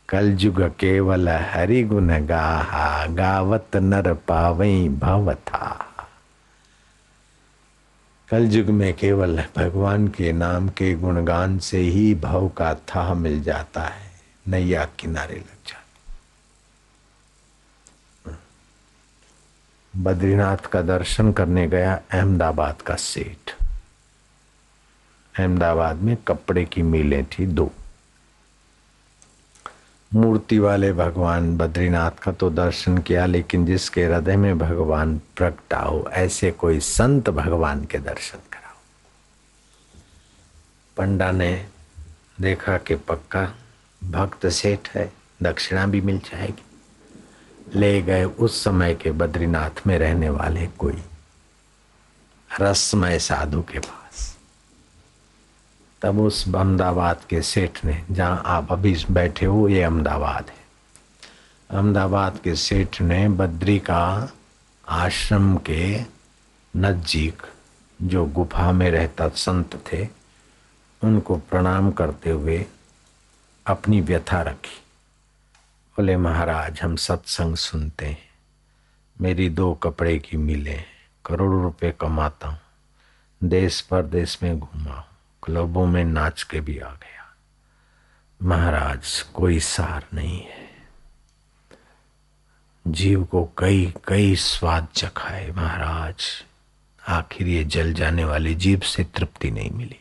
कलयुग केवल हरि गुण गाहा, गावत नर पावई भव था कलयुग में केवल भगवान के नाम के गुणगान से ही भव का था मिल जाता है, नैया किनारे लग जाता बद्रीनाथ का दर्शन करने गया अहमदाबाद का सेठ। अहमदाबाद में कपड़े की मिलें थी दो। मूर्ति वाले भगवान बद्रीनाथ का तो दर्शन किया, लेकिन जिसके हृदय में भगवान प्रगटा हो ऐसे कोई संत भगवान के दर्शन कराओ। पंडा ने देखा कि पक्का भक्त सेठ है, दक्षिणा भी मिल जाएगी। ले गए उस समय के बद्रीनाथ में रहने वाले कोई रसमय साधु के पास। तब उस अहमदाबाद के सेठ ने, जहाँ आप अभी बैठे हो, ये अहमदाबाद है। अहमदाबाद के सेठ ने बद्री का आश्रम के नज़दीक जो गुफा में रहता संत थे, उनको प्रणाम करते हुए अपनी व्यथा रखी। बोले, महाराज, हम सत्संग सुनते हैं। मेरी दो कपड़े की मिले, करोड़ों रुपए कमाता हूँ। देश परदेश में घूमा हूँ। क्लबों में नाच के भी आ गया। महाराज, कोई सार नहीं है। जीव को कई कई स्वाद चखाए महाराज। आखिर ये जल जाने वाली जीव से तृप्ति नहीं मिली।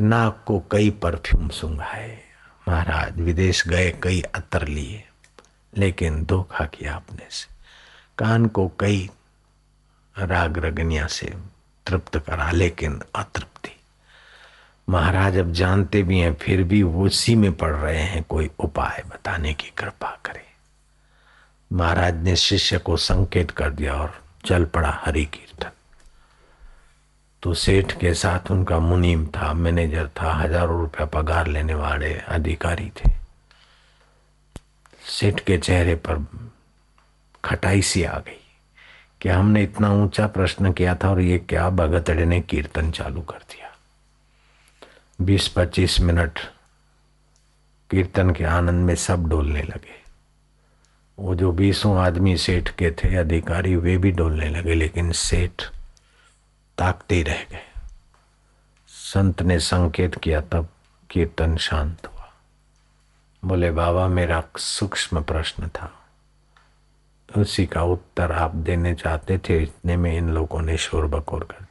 नाक को कई परफ्यूम सुंघाए। महाराज, विदेश गए, कई अतर लिए। लेकिन धोखा किया अपने से। कान को कई राग रगनिया से तृप्त करा, लेकिन अतृप्ति। महाराज अब जानते भी हैं, फिर भी उसी में पड़ रहे हैं। कोई उपाय बताने की कृपा करे। महाराज ने शिष्य को संकेत कर दिया और चल पड़ा हरि कीर्तन तो सेठ के साथ उनका मुनीम था, मैनेजर था, हज़ारों रुपया पगार लेने वाले अधिकारी थे। सेठ के चेहरे पर खटाई सी आ गई कि हमने इतना ऊँचा प्रश्न किया था और ये क्या भगतड़े ने कीर्तन चालू कर दिया। बीस पच्चीस मिनट कीर्तन के आनंद में सब डोलने लगे। वो जो बीसों आदमी सेठ के थे, अधिकारी, वे भी डोलने लगे, लेकिन सेठ ताकते रह गए। संत ने संकेत किया, तब कीर्तन शांत हुआ। बोले, बाबा, मेरा सूक्ष्म प्रश्न था। उसी का उत्तर आप देने चाहते थे, इतने में इन लोगों ने शोर बकोर कर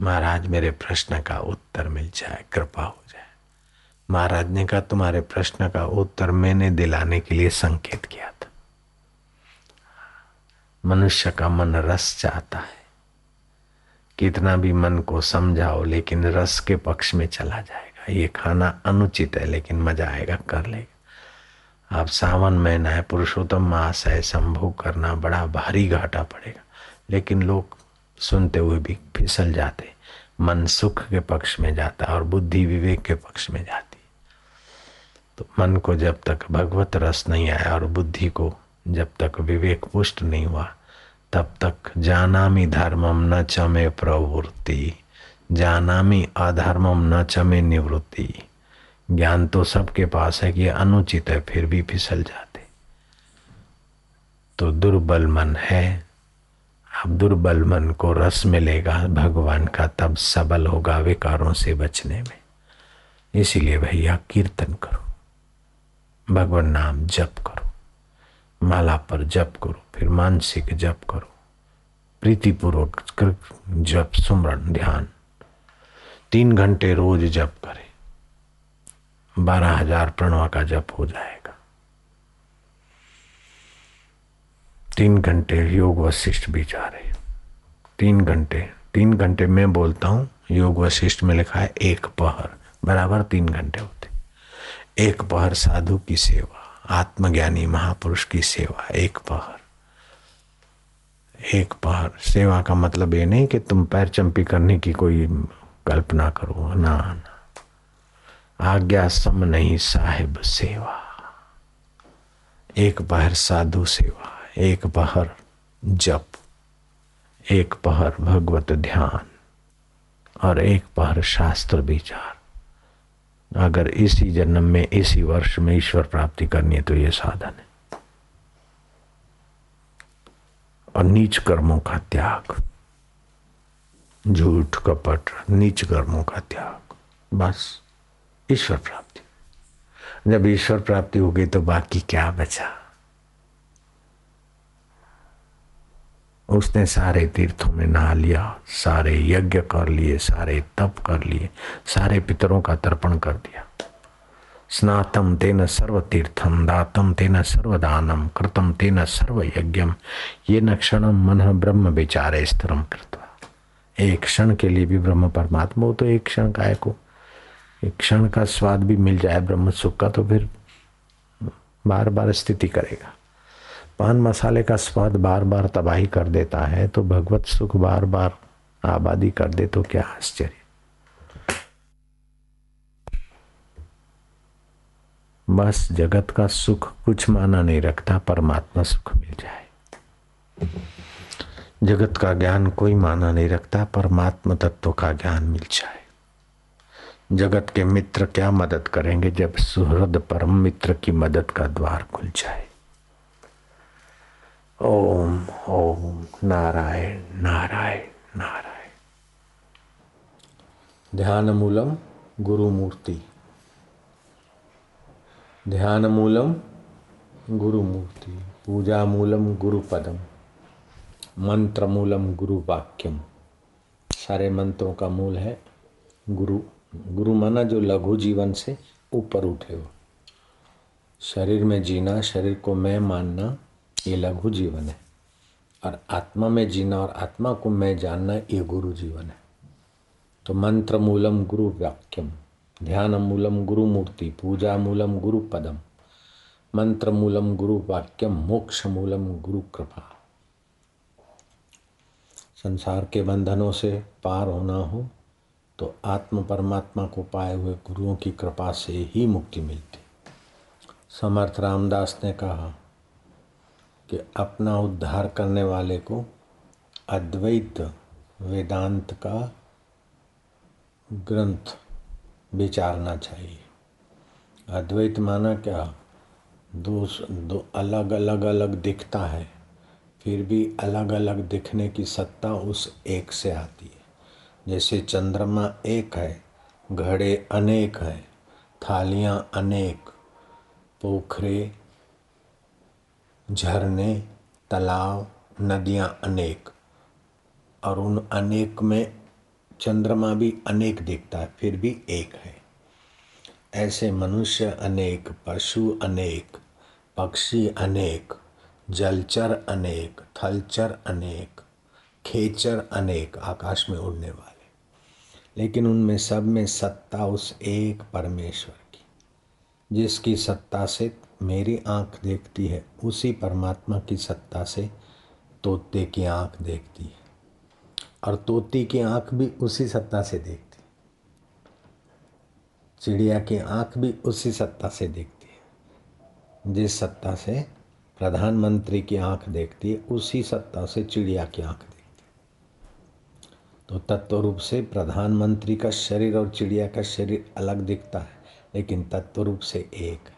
महाराज, मेरे प्रश्न का उत्तर मिल जाए, कृपा हो जाए। महाराज ने कहा, तुम्हारे प्रश्न का उत्तर मैंने दिलाने के लिए संकेत किया था। मनुष्य का मन रस चाहता है। कितना भी मन को समझाओ, लेकिन रस के पक्ष में चला जाएगा। ये खाना अनुचित है, लेकिन मज़ा आएगा, कर लेगा। आप सावन महीना है, पुरुषोत्तम मास है संभोग करना बड़ा भारी घाटा पड़ेगा। लेकिन लोग सुनते हुए भी फिसल जाते। मन सुख के पक्ष में जाता और बुद्धि विवेक के पक्ष में जाती। तो मन को जब तक भगवत रस नहीं आया और बुद्धि को जब तक विवेक पुष्ट नहीं हुआ, तब तक जानामी धर्मम न चमे प्रवृत्ति। जानामी अधर्मम न चमे निवृत्ति। ज्ञान तो सबके पास है कि अनुचित है, फिर भी फिसल जाते। तो दुर्बल मन है दुर्बल मन को रस मिलेगा भगवान का, तब सबल होगा विकारों से बचने में। इसीलिए भैया, कीर्तन करो। भगवान नाम जप करो। माला पर जप करो, फिर मानसिक जप करो। प्रीतिपूर्वक जप, सुमरण, ध्यान। तीन घंटे रोज जप करें। बारह हज़ार प्रणवा का जप हो जाएगा तीन घंटे योग वशिष्ठ भी जा रहे तीन घंटे तीन घंटे मैं बोलता हूँ, योग वशिष्ठ में लिखा है, एक पहर, बराबर तीन घंटे होते। एक पहर साधु की सेवा, आत्मज्ञानी महापुरुष की सेवा, एक पहर। एक पहर, सेवा का मतलब ये नहीं कि तुम पैर चंपी करने की कोई कल्पना करो, ना ना। आज्ञा सम नहीं साहिब सेवा। एक पहर साधु सेवा एक पहर जप, एक पहर भगवत ध्यान, और एक पहर शास्त्र विचार। अगर इसी जन्म में, इसी वर्ष में ईश्वर प्राप्ति करनी है तो ये साधन है। और नीच कर्मों का त्याग, झूठ, कपट, नीच कर्मों का त्याग, बस ईश्वर प्राप्ति। जब ईश्वर प्राप्ति होगी तो बाकी क्या बचा? उसने सारे तीर्थों में नहा लिया, सारे यज्ञ कर लिए, सारे तप कर लिए, सारे पितरों का तर्पण कर दिया। स्नातम तेन सर्व तीर्थम दातम तेन सर्वदानम, कृतम तेन सर्व यज्ञम ये न क्षण मन ब्रह्म विचारे स्तरम कृतवा। एक क्षण के लिए भी ब्रह्म परमात्मा हो तो एक क्षण काय को। एक क्षण का स्वाद भी मिल जाए ब्रह्म सुख का तो फिर बार बार स्थिति करेगा। पान मसाले का स्वाद बार बार तबाही कर देता है तो भगवत सुख बार बार आबादी कर दे तो क्या आश्चर्य। बस जगत का सुख कुछ माना नहीं रखता, परमात्मा सुख मिल जाए। जगत का ज्ञान कोई माना नहीं रखता, परमात्मा तत्व का ज्ञान मिल जाए। जगत के मित्र क्या मदद करेंगे, जब सुहृद परम मित्र की मदद का द्वार खुल जाए। ओम ओम, नारायण नारायण नारायण। ध्यान मूलम गुरु मूर्ति ध्यान मूलम गुरु मूर्ति पूजा मूलम गुरु पदम मंत्र मूलम गुरु वाक्यम सारे मंत्रों का मूल है, गुरु गुरु माना जो लघु जीवन से ऊपर उठे हो। शरीर में जीना, शरीर को मैं मानना ये लघु जीवन है। और आत्मा में जीना और आत्मा को मैं जानना ये गुरु जीवन है। तो मंत्र मूलम गुरु वाक्यम, ध्यान मूलम गुरु मूर्ति, पूजा मूलम गुरु पदम, मंत्र मूलम गुरु वाक्यम, मोक्ष मूलम गुरु कृपा। संसार के बंधनों से पार होना हो तो आत्म परमात्मा को पाए हुए गुरुओं की कृपा से ही मुक्ति मिलती। समर्थ रामदास ने कहा कि अपना उद्धार करने वाले को अद्वैत वेदांत का ग्रंथ विचारना चाहिए। अद्वैत माना क्या? दो दो अलग अलग अलग दिखता है, फिर भी अलग अलग दिखने की सत्ता उस एक से आती है। जैसे चंद्रमा एक है, घड़े अनेक हैं, थालियाँ अनेक, पोखरे झरने, तालाब, नदियाँ अनेक। और उन अनेक में चंद्रमा भी अनेक दिखता है, फिर भी एक है। ऐसे मनुष्य अनेक, पशु अनेक, पक्षी अनेक, जलचर अनेक, थलचर अनेक, खेचर अनेक आकाश में उड़ने वाले। लेकिन उनमें सब में सत्ता उस एक परमेश्वर की, जिसकी सत्ता से मेरी आँख देखती है, उसी परमात्मा की सत्ता से तोते की आँख देखती है। और तोती की आँख भी उसी सत्ता से देखती है। चिड़िया की आँख भी उसी सत्ता से देखती है। जिस सत्ता से प्रधानमंत्री की आँख देखती है, उसी सत्ता से चिड़िया की आँख देखती है। तो तत्व रूप से प्रधानमंत्री का शरीर और चिड़िया का शरीर अलग दिखता है, लेकिन तत्व रूप से एक। है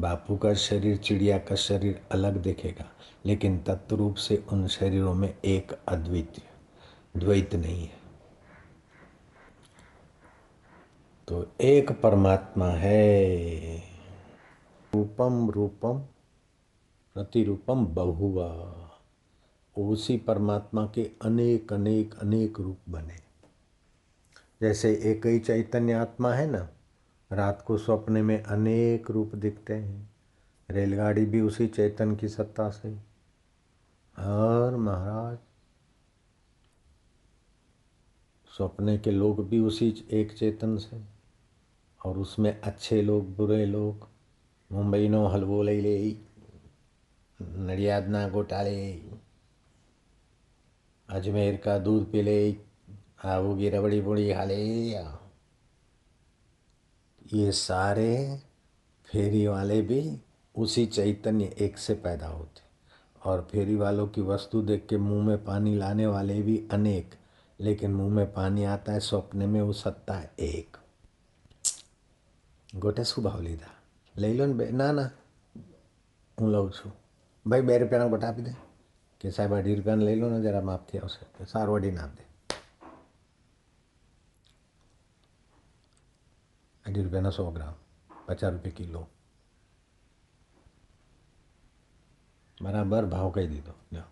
बापू का शरीर चिड़िया का शरीर अलग दिखेगा, लेकिन तत्व रूप से उन शरीरों में एक अद्वितीय, द्वैत नहीं है। तो एक परमात्मा है। रूपम रूपम, प्रतिरूपम बहुवा। उसी परमात्मा के अनेक अनेक अनेक रूप बने। जैसे एक ही चैतन्य आत्मा है ना रात को सपने में अनेक रूप दिखते हैं। रेलगाड़ी भी उसी चेतन की सत्ता से। और महाराज। सपने के लोग भी उसी एक चेतन से। और उसमें अच्छे लोग, बुरे लोग। मुंबई नो हलवो ले ले। नड़ियाद ना घोटाले। अजमेर का दूध पी ले। आबूगी रबड़ी बुड़ी हाले ये सारे फेरी वाले भी उसी चैतन्य एक से पैदा होते और फेरी वालों की वस्तु देख के मुंह में पानी लाने वाले भी अनेक लेकिन मुंह में पानी आता है स्वप्न में वो सत्ता है एक गोटे શું ભાવ લીધા લઈ લો ને બે ના ના હું લઉં છું ભાઈ બે રૂપિયાનો ગોટા આપી દે કે સાહેબ અઢી રૂપિયાનો લઈ લો ને જરા માપથી આવશે સારું અઢીને આપ દે અઢી રૂપિયાના સો ગ્રામ પચાસ રૂપિયા કિલો બરાબર ભાવ કહી દીધો જો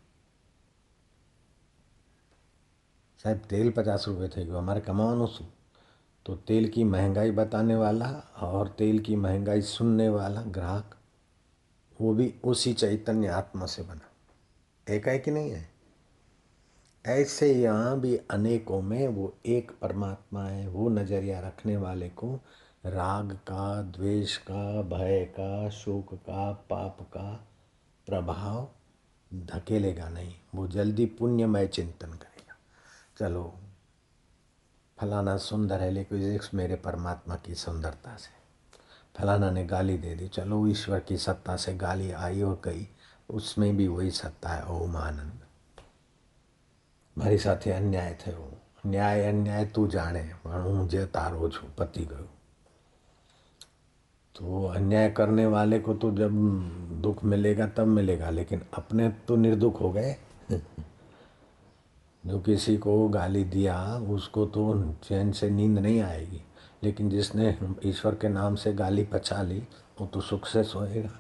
સાહેબ तेल पचास रुपये થઈ ગયું અમારે કમાવાનું શું तो तेल की महंगाई बताने वाला और तेल की महंगाई सुनने वाला ग्राहक वो भी उसी चैतन्य आत्मा से बना एक है कि नहीं है ऐसे यहाँ भी अनेकों में वो एक परमात्मा है, वो नज़रिया रखने वाले को राग का, द्वेष का, भय का, शोक का, पाप का प्रभाव धकेलेगा नहीं। वो जल्दी पुण्यमय चिंतन करेगा। चलो, फलाना सुंदर है, लेकिन इस मेरे परमात्मा की सुंदरता से। फलाना ने गाली दे दी। चलो, ईश्वर की सत्ता से गाली आई और कही। उसमें भी वही सत्ता है, ओम आनंद। મારી સાથે अन्याय થયો ન્યાય અન્યાય તું જાણે પણ હું જે તારો છું પતી ગયો तो अन्याय करने वाले को तो जब दुख मिलेगा तब मिलेगा लेकिन अपने तो निर्दुख हो गए जो किसी को गाली दिया उसको तो चैन से नींद नहीं आएगी लेकिन जिसने ईश्वर के नाम से गाली पचा ली वो तो सुख से सोएगा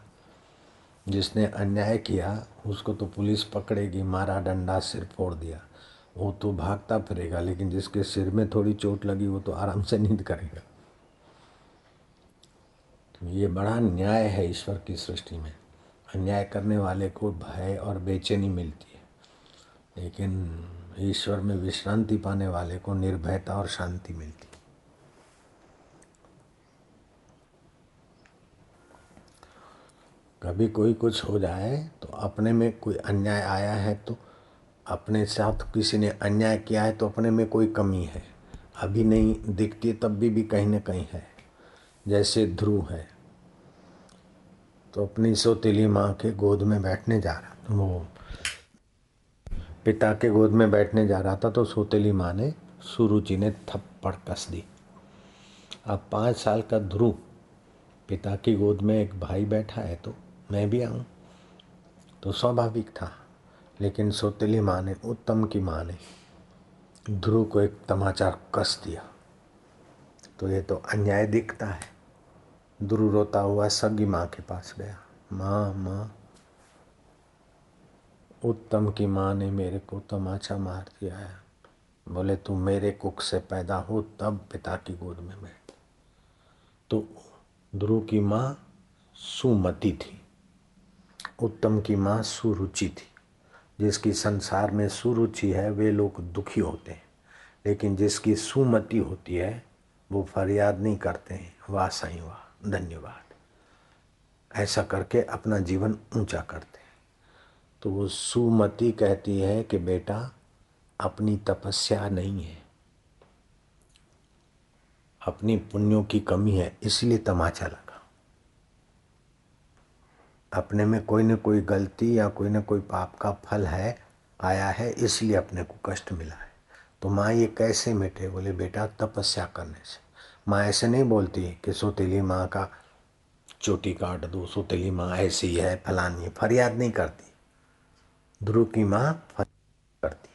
जिसने अन्याय किया उसको तो पुलिस पकड़ेगी मारा डंडा सिर फोड़ दिया वो तो भागता फिरेगा, लेकिन जिसके सिर में थोड़ी चोट लगी, वो तो आराम से नींद करेगा। तो ये बड़ा न्याय है ईश्वर की सृष्टि में। अन्याय करने वाले को भय और बेचैनी मिलती है। लेकिन ईश्वर में विश्रांति पाने वाले को निर्भयता और शांति मिलती है। कभी कोई कुछ हो जाए तो अपने में कोई अन्याय आया है तो अपने साथ किसी ने अन्याय किया है तो अपने में कोई कमी है। अभी नहीं दिखती तब भी, भी कहीं ना कहीं है। जैसे ध्रुव है। तो अपनी सोतीली माँ के गोद में बैठने जा रहा था। वो पिता के गोद में बैठने जा रहा था तो सोतेली माँ ने सुरुचि ने थप्पड़ कस दी। अब पाँच साल का ध्रुव पिता की गोद में एक भाई बैठा है तो मैं भी आऊँ। तो स्वाभाविक था। लेकिन सोतेली माँ ने, उत्तम की माँ ने ध्रुव को एक तमाचा कस दिया। तो ये तो अन्याय दिखता है। ध्रुव रोता हुआ सगी माँ के पास गया। माँ माँ, उत्तम की माँ ने मेरे को तमाचा मार दिया है। बोले, तू मेरे कुक से पैदा हो, तब पिता की गोद में बैठ तो ध्रुव की माँ सुमति थी। उत्तम की माँ सुरुचि थी। जिसकी संसार में सुरुचि है, वे लोग दुखी होते हैं। लेकिन जिसकी सुमति होती है, वो फरियाद नहीं करते हैं। वाह साई वाह, धन्यवाद। ऐसा करके अपना जीवन ऊँचा करते हैं। तो वो सुमति कहती है कि बेटा, अपनी तपस्या नहीं है। अपनी पुण्यों की कमी है, इसलिए तमाचा लगा। अपने में कोई न कोई गलती या कोई न कोई पाप का फल है, आया है, इसलिए अपने को कष्ट मिला है। तो माँ ये कैसे मिटे? बोले, बेटा, तपस्या करने से। माँ ऐसे नहीं बोलती कि, सोतीली माँ का चोटी काट दो, सोतीली माँ ऐसी है, फलानी है। फरियाद नहीं करती। ध्रुव की माँ करती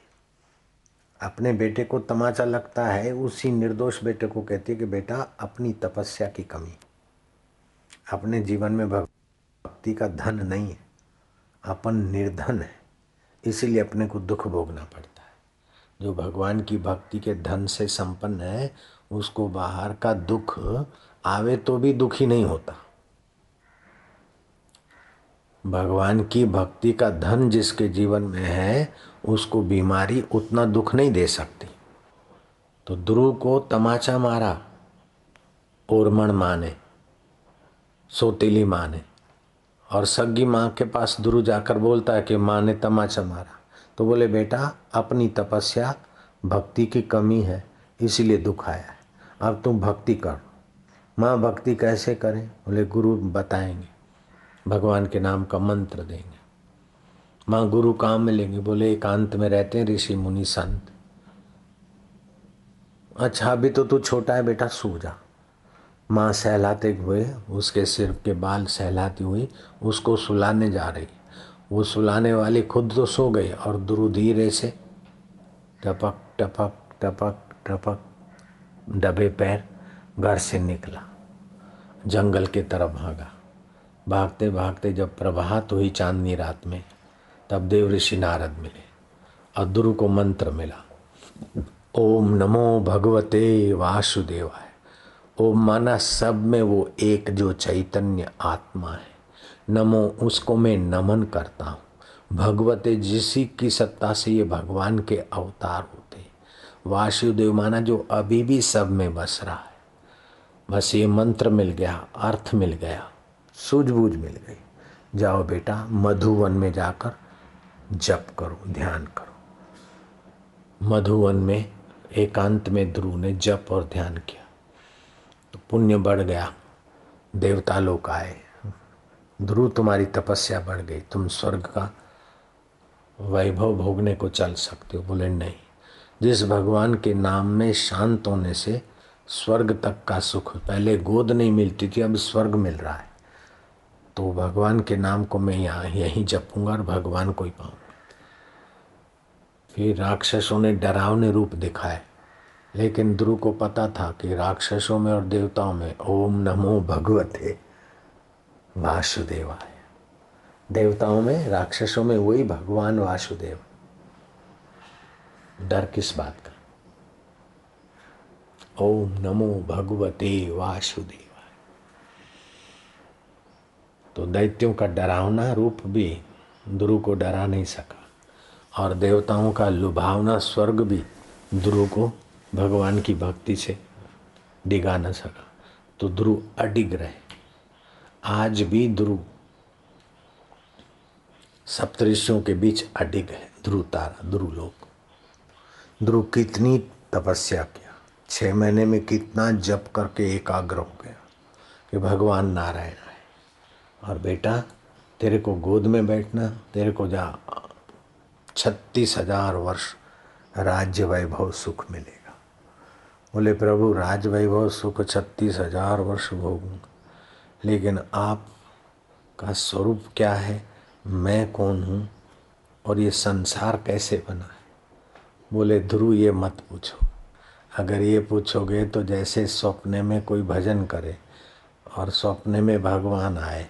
अपने बेटे को तमाचा लगता है, उसी निर्दोष बेटे को कहती है कि, बेटा, अपनी तपस्या की कमी। अपने जीवन में भक्ति का धन नहीं है, अपन निर्धन है, इसीलिए अपने को दुख भोगना पड़ता है। जो भगवान की भक्ति के धन से संपन्न है, उसको बाहर का दुख आवे तो भी दुखी नहीं होता। भगवान की भक्ति का धन जिसके जीवन में है, उसको बीमारी उतना दुख नहीं दे सकती। तो ध्रुव को तमाचा मारा, ओरमण माँ ने सोतीली माँ ने और सग्गी माँ के पास ध्रुव जाकर बोलता है कि माँ ने तमाचा मारा। तो बोले, बेटा, अपनी तपस्या भक्ति की कमी है, इसीलिए दुख आया है। अब तुम भक्ति कर। माँ, भक्ति कैसे करें? बोले, गुरु बताएँगे, भगवान के नाम का मंत्र देंगे। माँ, गुरु काम में लेंगे। बोले, एकांत में रहते हैं ऋषि मुनि संत। अच्छा अभी तो तू छोटा है, बेटा, सो जा। माँ सहलाते हुए, उसके सिर के बाल सहलाती हुई, उसको सुलाने जा रही। वो सुलाने वाली खुद तो सो गई और दुरु धीरे से टपक टपक टपक टपक दबे पैर घर से निकला। जंगल के तरफ़ भागा। भागते भागते जब प्रभात हुई चांदनी रात में, तब देव ऋषि नारद मिले और दुरु को मंत्र मिला। ओम नमो भगवते वासुदेवाय। ओम माना सब में वो एक जो चैतन्य आत्मा है। नमो उसको मैं नमन करता हूँ। भगवते जिसी की सत्ता से ये भगवान के अवतार होते वासुदेव माना जो अभी भी सब में बस रहा है। बस ये मंत्र मिल गया, अर्थ मिल गया, सूझबूझ मिल गई। जाओ बेटा, मधुवन में जाकर जप करो, ध्यान करो। मधुवन में एकांत में ध्रुव ने जप और ध्यान किया। पुण्य बढ़ गया, देवता लोग आए। ध्रुव तुम्हारी तपस्या बढ़ गई, तुम स्वर्ग का वैभव भोगने को चल सकते हो। बोले, नहीं, जिस भगवान के नाम में शांत होने से स्वर्ग तक का सुख, पहले गोद नहीं मिलती थी, अब स्वर्ग मिल रहा है। तो भगवान के नाम को मैं यहाँ, यहीं जपूँगा और भगवान को ही पाऊँगा। फिर राक्षसों ने डरावने रूप दिखाए। लेकिन ध्रुव को पता था कि राक्षसों में और देवताओं में ओम नमो भगवते वासुदेवाय। देवताओं में, राक्षसों में वही भगवान वासुदेव। डर किस बात का? ओम नमो भगवते वासुदेव तो दैत्यों का डरावना रूप भी ध्रुव को डरा नहीं सका। और देवताओं का लुभावना स्वर्ग भी ध्रुव को भगवान की भक्ति से डिगा न सका। तो ध्रुव अडिग रहे। आज भी ध्रुव सप्तऋषियों के बीच अडिग है। ध्रुव तारा ध्रुव लोक। ध्रुव कितनी तपस्या किया। छह महीने में कितना जप करके एकाग्र हो गया कि भगवान नारायण है और बेटा, तेरे को गोद में बैठना, तेरे को जा छत्तीस हज़ार वर्ष राज्य वैभव सुख मिलेगा बोले, प्रभु राज वैभव सुख छत्तीस हज़ार वर्ष भोगूँगा। लेकिन आप का स्वरूप क्या है? मैं कौन हूँ? और ये संसार कैसे बना है? बोले, ध्रुव, ये मत पूछो। अगर ये पूछोगे तो जैसे सपने में कोई भजन करे और सपने में भगवान आए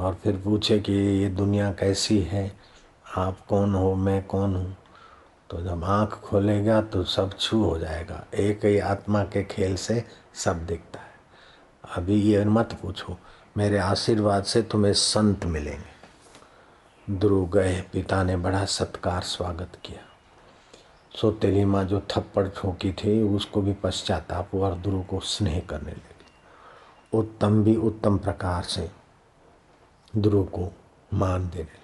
और फिर पूछे कि ये दुनिया कैसी है? आप कौन हो? मैं कौन हूँ? तो जब आँख खोलेगा तो सब छू हो जाएगा। एक ही आत्मा के खेल से सब दिखता है। अभी ये मत पूछो, मेरे आशीर्वाद से तुम्हें संत मिलेंगे। ध्रुव गए पिता ने बड़ा सत्कार स्वागत किया। सोतेली माँ जो थप्पड़ ठोकी थी, उसको भी पश्चाताप और ध्रुव को स्नेह करने लगी। उत्तम भी उत्तम प्रकार से ध्रुव को मान देने लगा।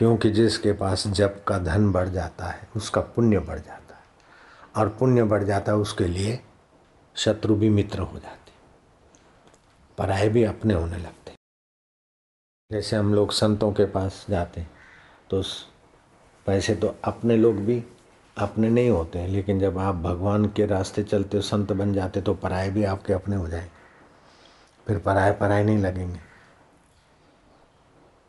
क्योंकि जिसके पास जब का धन बढ़ जाता है, उसका पुण्य बढ़ जाता है। और पुण्य बढ़ जाता है, उसके लिए शत्रु भी मित्र हो जाते पराए भी अपने होने लगते जैसे हम लोग संतों के पास जाते तो पैसे तो अपने लोग भी अपने नहीं होते हैं, लेकिन जब आप भगवान के रास्ते चलते हो, संत बन जाते तो पराए भी आपके अपने हो जाएँगे फिर पराए पराए नहीं लगेंगे।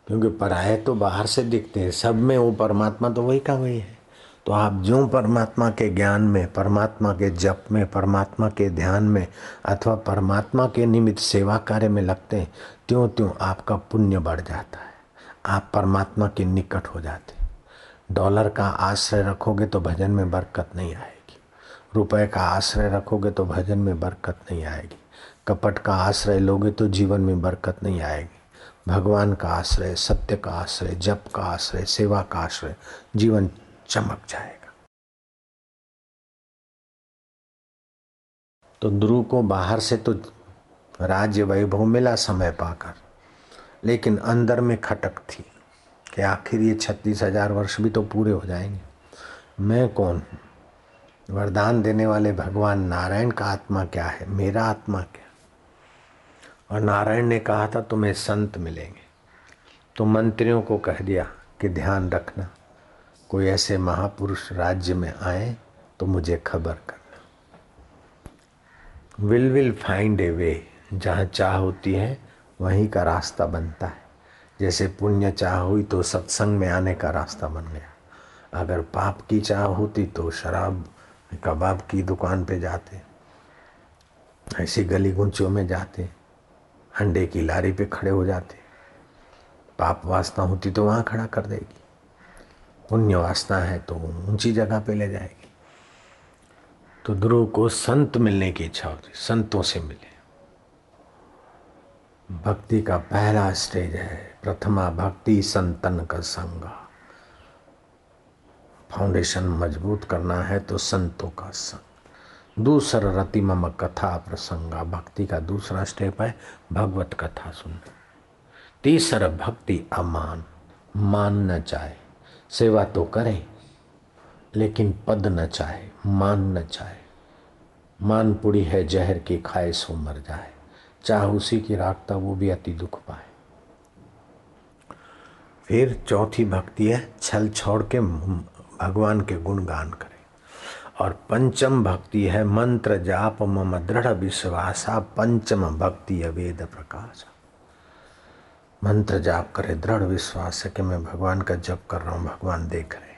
क्योंकि पराए तो बाहर से दिखते हैं। सब में वो परमात्मा तो वही का वही है। तो आप जो परमात्मा के ज्ञान में, परमात्मा के जप में, परमात्मा के ध्यान में अथवा परमात्मा के निमित्त सेवा कार्य में लगते हैं, त्यों त्यों आपका पुण्य बढ़ जाता है। आप परमात्मा के निकट हो जाते डॉलर का आश्रय रखोगे तो भजन में बरकत नहीं आएगी। रुपए का आश्रय रखोगे तो भजन में बरकत नहीं आएगी। कपट का आश्रय लोगे तो जीवन में बरकत नहीं आएगी। भगवान का आश्रय, सत्य का आश्रय, जप का आश्रय, सेवा का आश्रय, जीवन चमक जाएगा। तो ध्रुव को बाहर से तो राज्य वैभव मिला समय पाकर, लेकिन अंदर में खटक थी कि आखिर ये छत्तीस हज़ार वर्ष भी तो पूरे हो जाएँगे। मैं कौन हूँ? वरदान देने वाले भगवान नारायण का आत्मा क्या है? मेरा आत्मा क्या और नारायण ने कहा था, तुम्हें संत मिलेंगे। तो मंत्रियों को कह दिया कि, ध्यान रखना, कोई ऐसे महापुरुष राज्य में आए तो मुझे खबर करना। Will will find a way जहाँ चाह होती है, वहीं का रास्ता बनता है। जैसे पुण्य चाह हुई तो सत्संग में आने का रास्ता बन गया। अगर पाप की चाह होती तो शराब, कबाब की दुकान पे जाते। ऐसी गली गुंचियों में जाते। अंडे की लारी पे खड़े हो जाते। पाप वासना होती तो वहाँ खड़ा कर देगी। पुण्य वासना है तो ऊँची जगह पे ले जाएगी। तो ध्रुव को संत मिलने की इच्छा होती, संतों से मिले। भक्ति का पहला स्टेज है, प्रथमा भक्ति संतन का संग। फाउंडेशन मज़बूत करना है तो संतों का संग। दूसरा रति मम कथा प्रसंगा। भक्ति का दूसरा स्टेप है भगवत कथा सुनना। तीसरा, भक्ति अमान। मान न चाहे, सेवा तो करे, लेकिन पद न चाहे, मान न चाहे। मान पुड़ी है, जहर की खाए सो मर जाए। चाह उसी की राखता वो भी अति दुख पाए। फिर चौथी भक्ति है, छल छोड़ के भगवान के गुणगान करे। और पंचम भक्ति है मंत्र जाप, मम दृढ़ विश्वासा, पंचम भक्ति है वेद प्रकाश। मंत्र जाप करे, दृढ़ विश्वास है कि मैं भगवान का जप कर रहा हूँ, भगवान देख रहे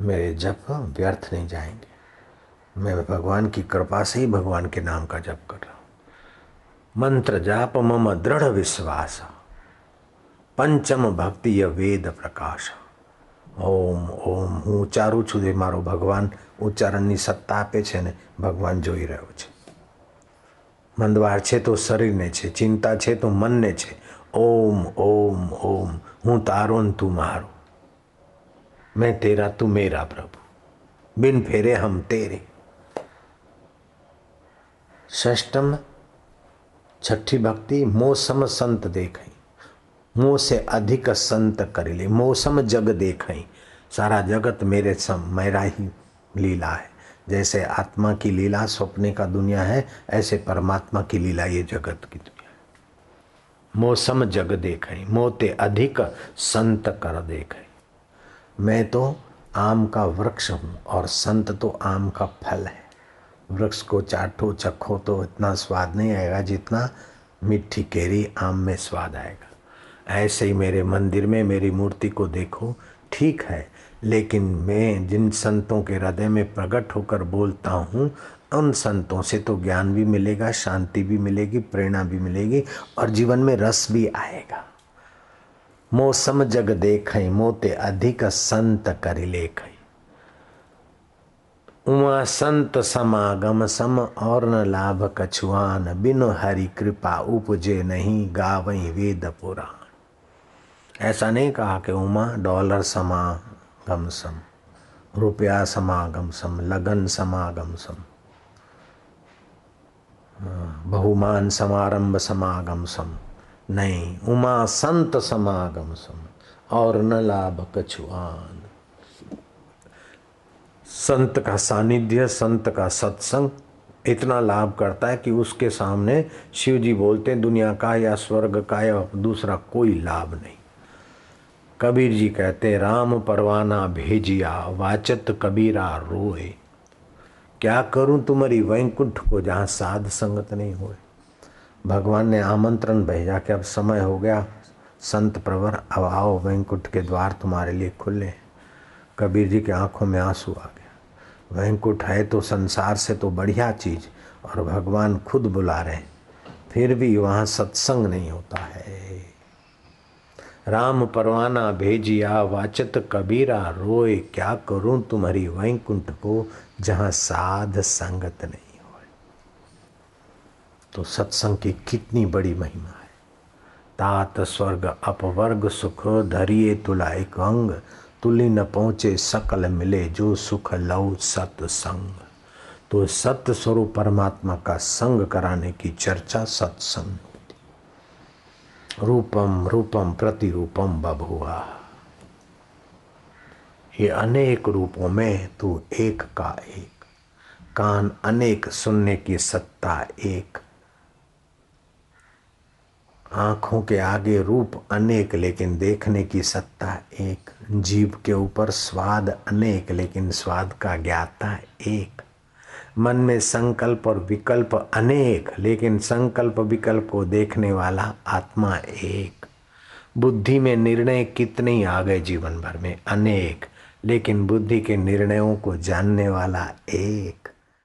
मेरे जप व्यर्थ नहीं जाएँगे। मैं भगवान की कृपा से ही भगवान के नाम का जप कर रहा हूँ। मंत्र जाप, मम दृढ़ विश्वास, पंचम भक्ति वेद प्रकाश। ओम ओम हूँ चारू छुदे मारो भगवान। ઉચ્ચારણની સત્તા આપે છે ને ભગવાન જોઈ રહ્યો છે મંદવાર છે તો શરીરને છે ચિંતા છે તો મનને છે ओम ओम ओम हूँ तारो तू मारो मैं तेरा तू मेरा प्रभु बिन फेरे हम तेरे षष्टम छठी भक्ति मौसम संत देख मुँह से अधिक संत कर ले मौसम जग देख सारा जगत मेरे सम मेरा ही लीला है। जैसे आत्मा की लीला स्वप्ने का दुनिया है, ऐसे परमात्मा की लीला ये जगत की दुनिया है। मौसम जग देख, मोते अधिक, संत कर देखें। मैं तो आम का वृक्ष हूँ और संत तो आम का फल है। वृक्ष को चाटो, चखो तो इतना स्वाद नहीं आएगा जितना मिट्टी केरी आम में स्वाद आएगा। ऐसे ही मेरे मंदिर में मेरी मूर्ति को देखो, ठीक है लेकिन मैं जिन संतों के हृदय में प्रकट होकर बोलता हूँ, उन संतों से तो ज्ञान भी मिलेगा, शांति भी मिलेगी, प्रेरणा भी मिलेगी और जीवन में रस भी आएगा। मौसम जग देख मोते अधिक संत करी लेख उमा संत समागम सम और न लाभ कछुआन, बिन हरि कृपा उपजे नहीं गावई वेद पुराण। ऐसा नहीं कहा कि उमा डॉलर समागम सम रुपया समागम सम लगन समागम सम बहुमान समारंभ समागम सम नहीं उमा संत समागम सम और न लाभ कछुआन संत का सानिध्य, संत का सत्संग इतना लाभ करता है कि उसके सामने शिव जी बोलते दुनिया का या स्वर्ग का या दूसरा कोई लाभ नहीं। कबीर जी कहते, राम परवाना भेजिया, वाचत कबीरा रोए। क्या करूँ तुम्हारी वैकुंठ को जहाँ साध संगत नहीं हुए? भगवान ने आमंत्रण भेजा कि अब समय हो गया, संत प्रवर, अब आओ वैंकुंठ के द्वार तुम्हारे लिए खुले। कबीर जी की आँखों में आँसू आ गया वैंकुट है तो संसार से तो बढ़िया चीज़, और भगवान खुद बुला रहे फिर भी वहाँ सत्संग नहीं होता है। राम परवाना भेजिया, वाचत कबीरा, रोए, क्या करूँ तुम्हारी वैकुंठ को, जहाँ साध संगत नहीं हो तो सत्संग की कितनी बड़ी महिमा है। तात स्वर्ग, अपवर्ग सुख, धरिए तुला एक अंग तुली न पहुँचे सकल मिले, जो सुख लव सत्संग। तो सत्य स्वरूप परमात्मा का संग कराने की चर्चा सत्संग रूपम रूपम प्रतिरूपम बभुआ ये अनेक रूपों में तू एक का एक। कान अनेक, सुनने की सत्ता एक। आँखों के आगे रूप अनेक, लेकिन देखने की सत्ता एक। जीव के ऊपर स्वाद अनेक, लेकिन स्वाद का ज्ञाता एक। मन में संकल्प और विकल्प अनेक, लेकिन संकल्प विकल्प को देखने वाला आत्मा एक। बुद्धि में निर्णय कितने ही आ गए जीवन भर में? अनेक, लेकिन बुद्धि के निर्णयों को जानने वाला एक।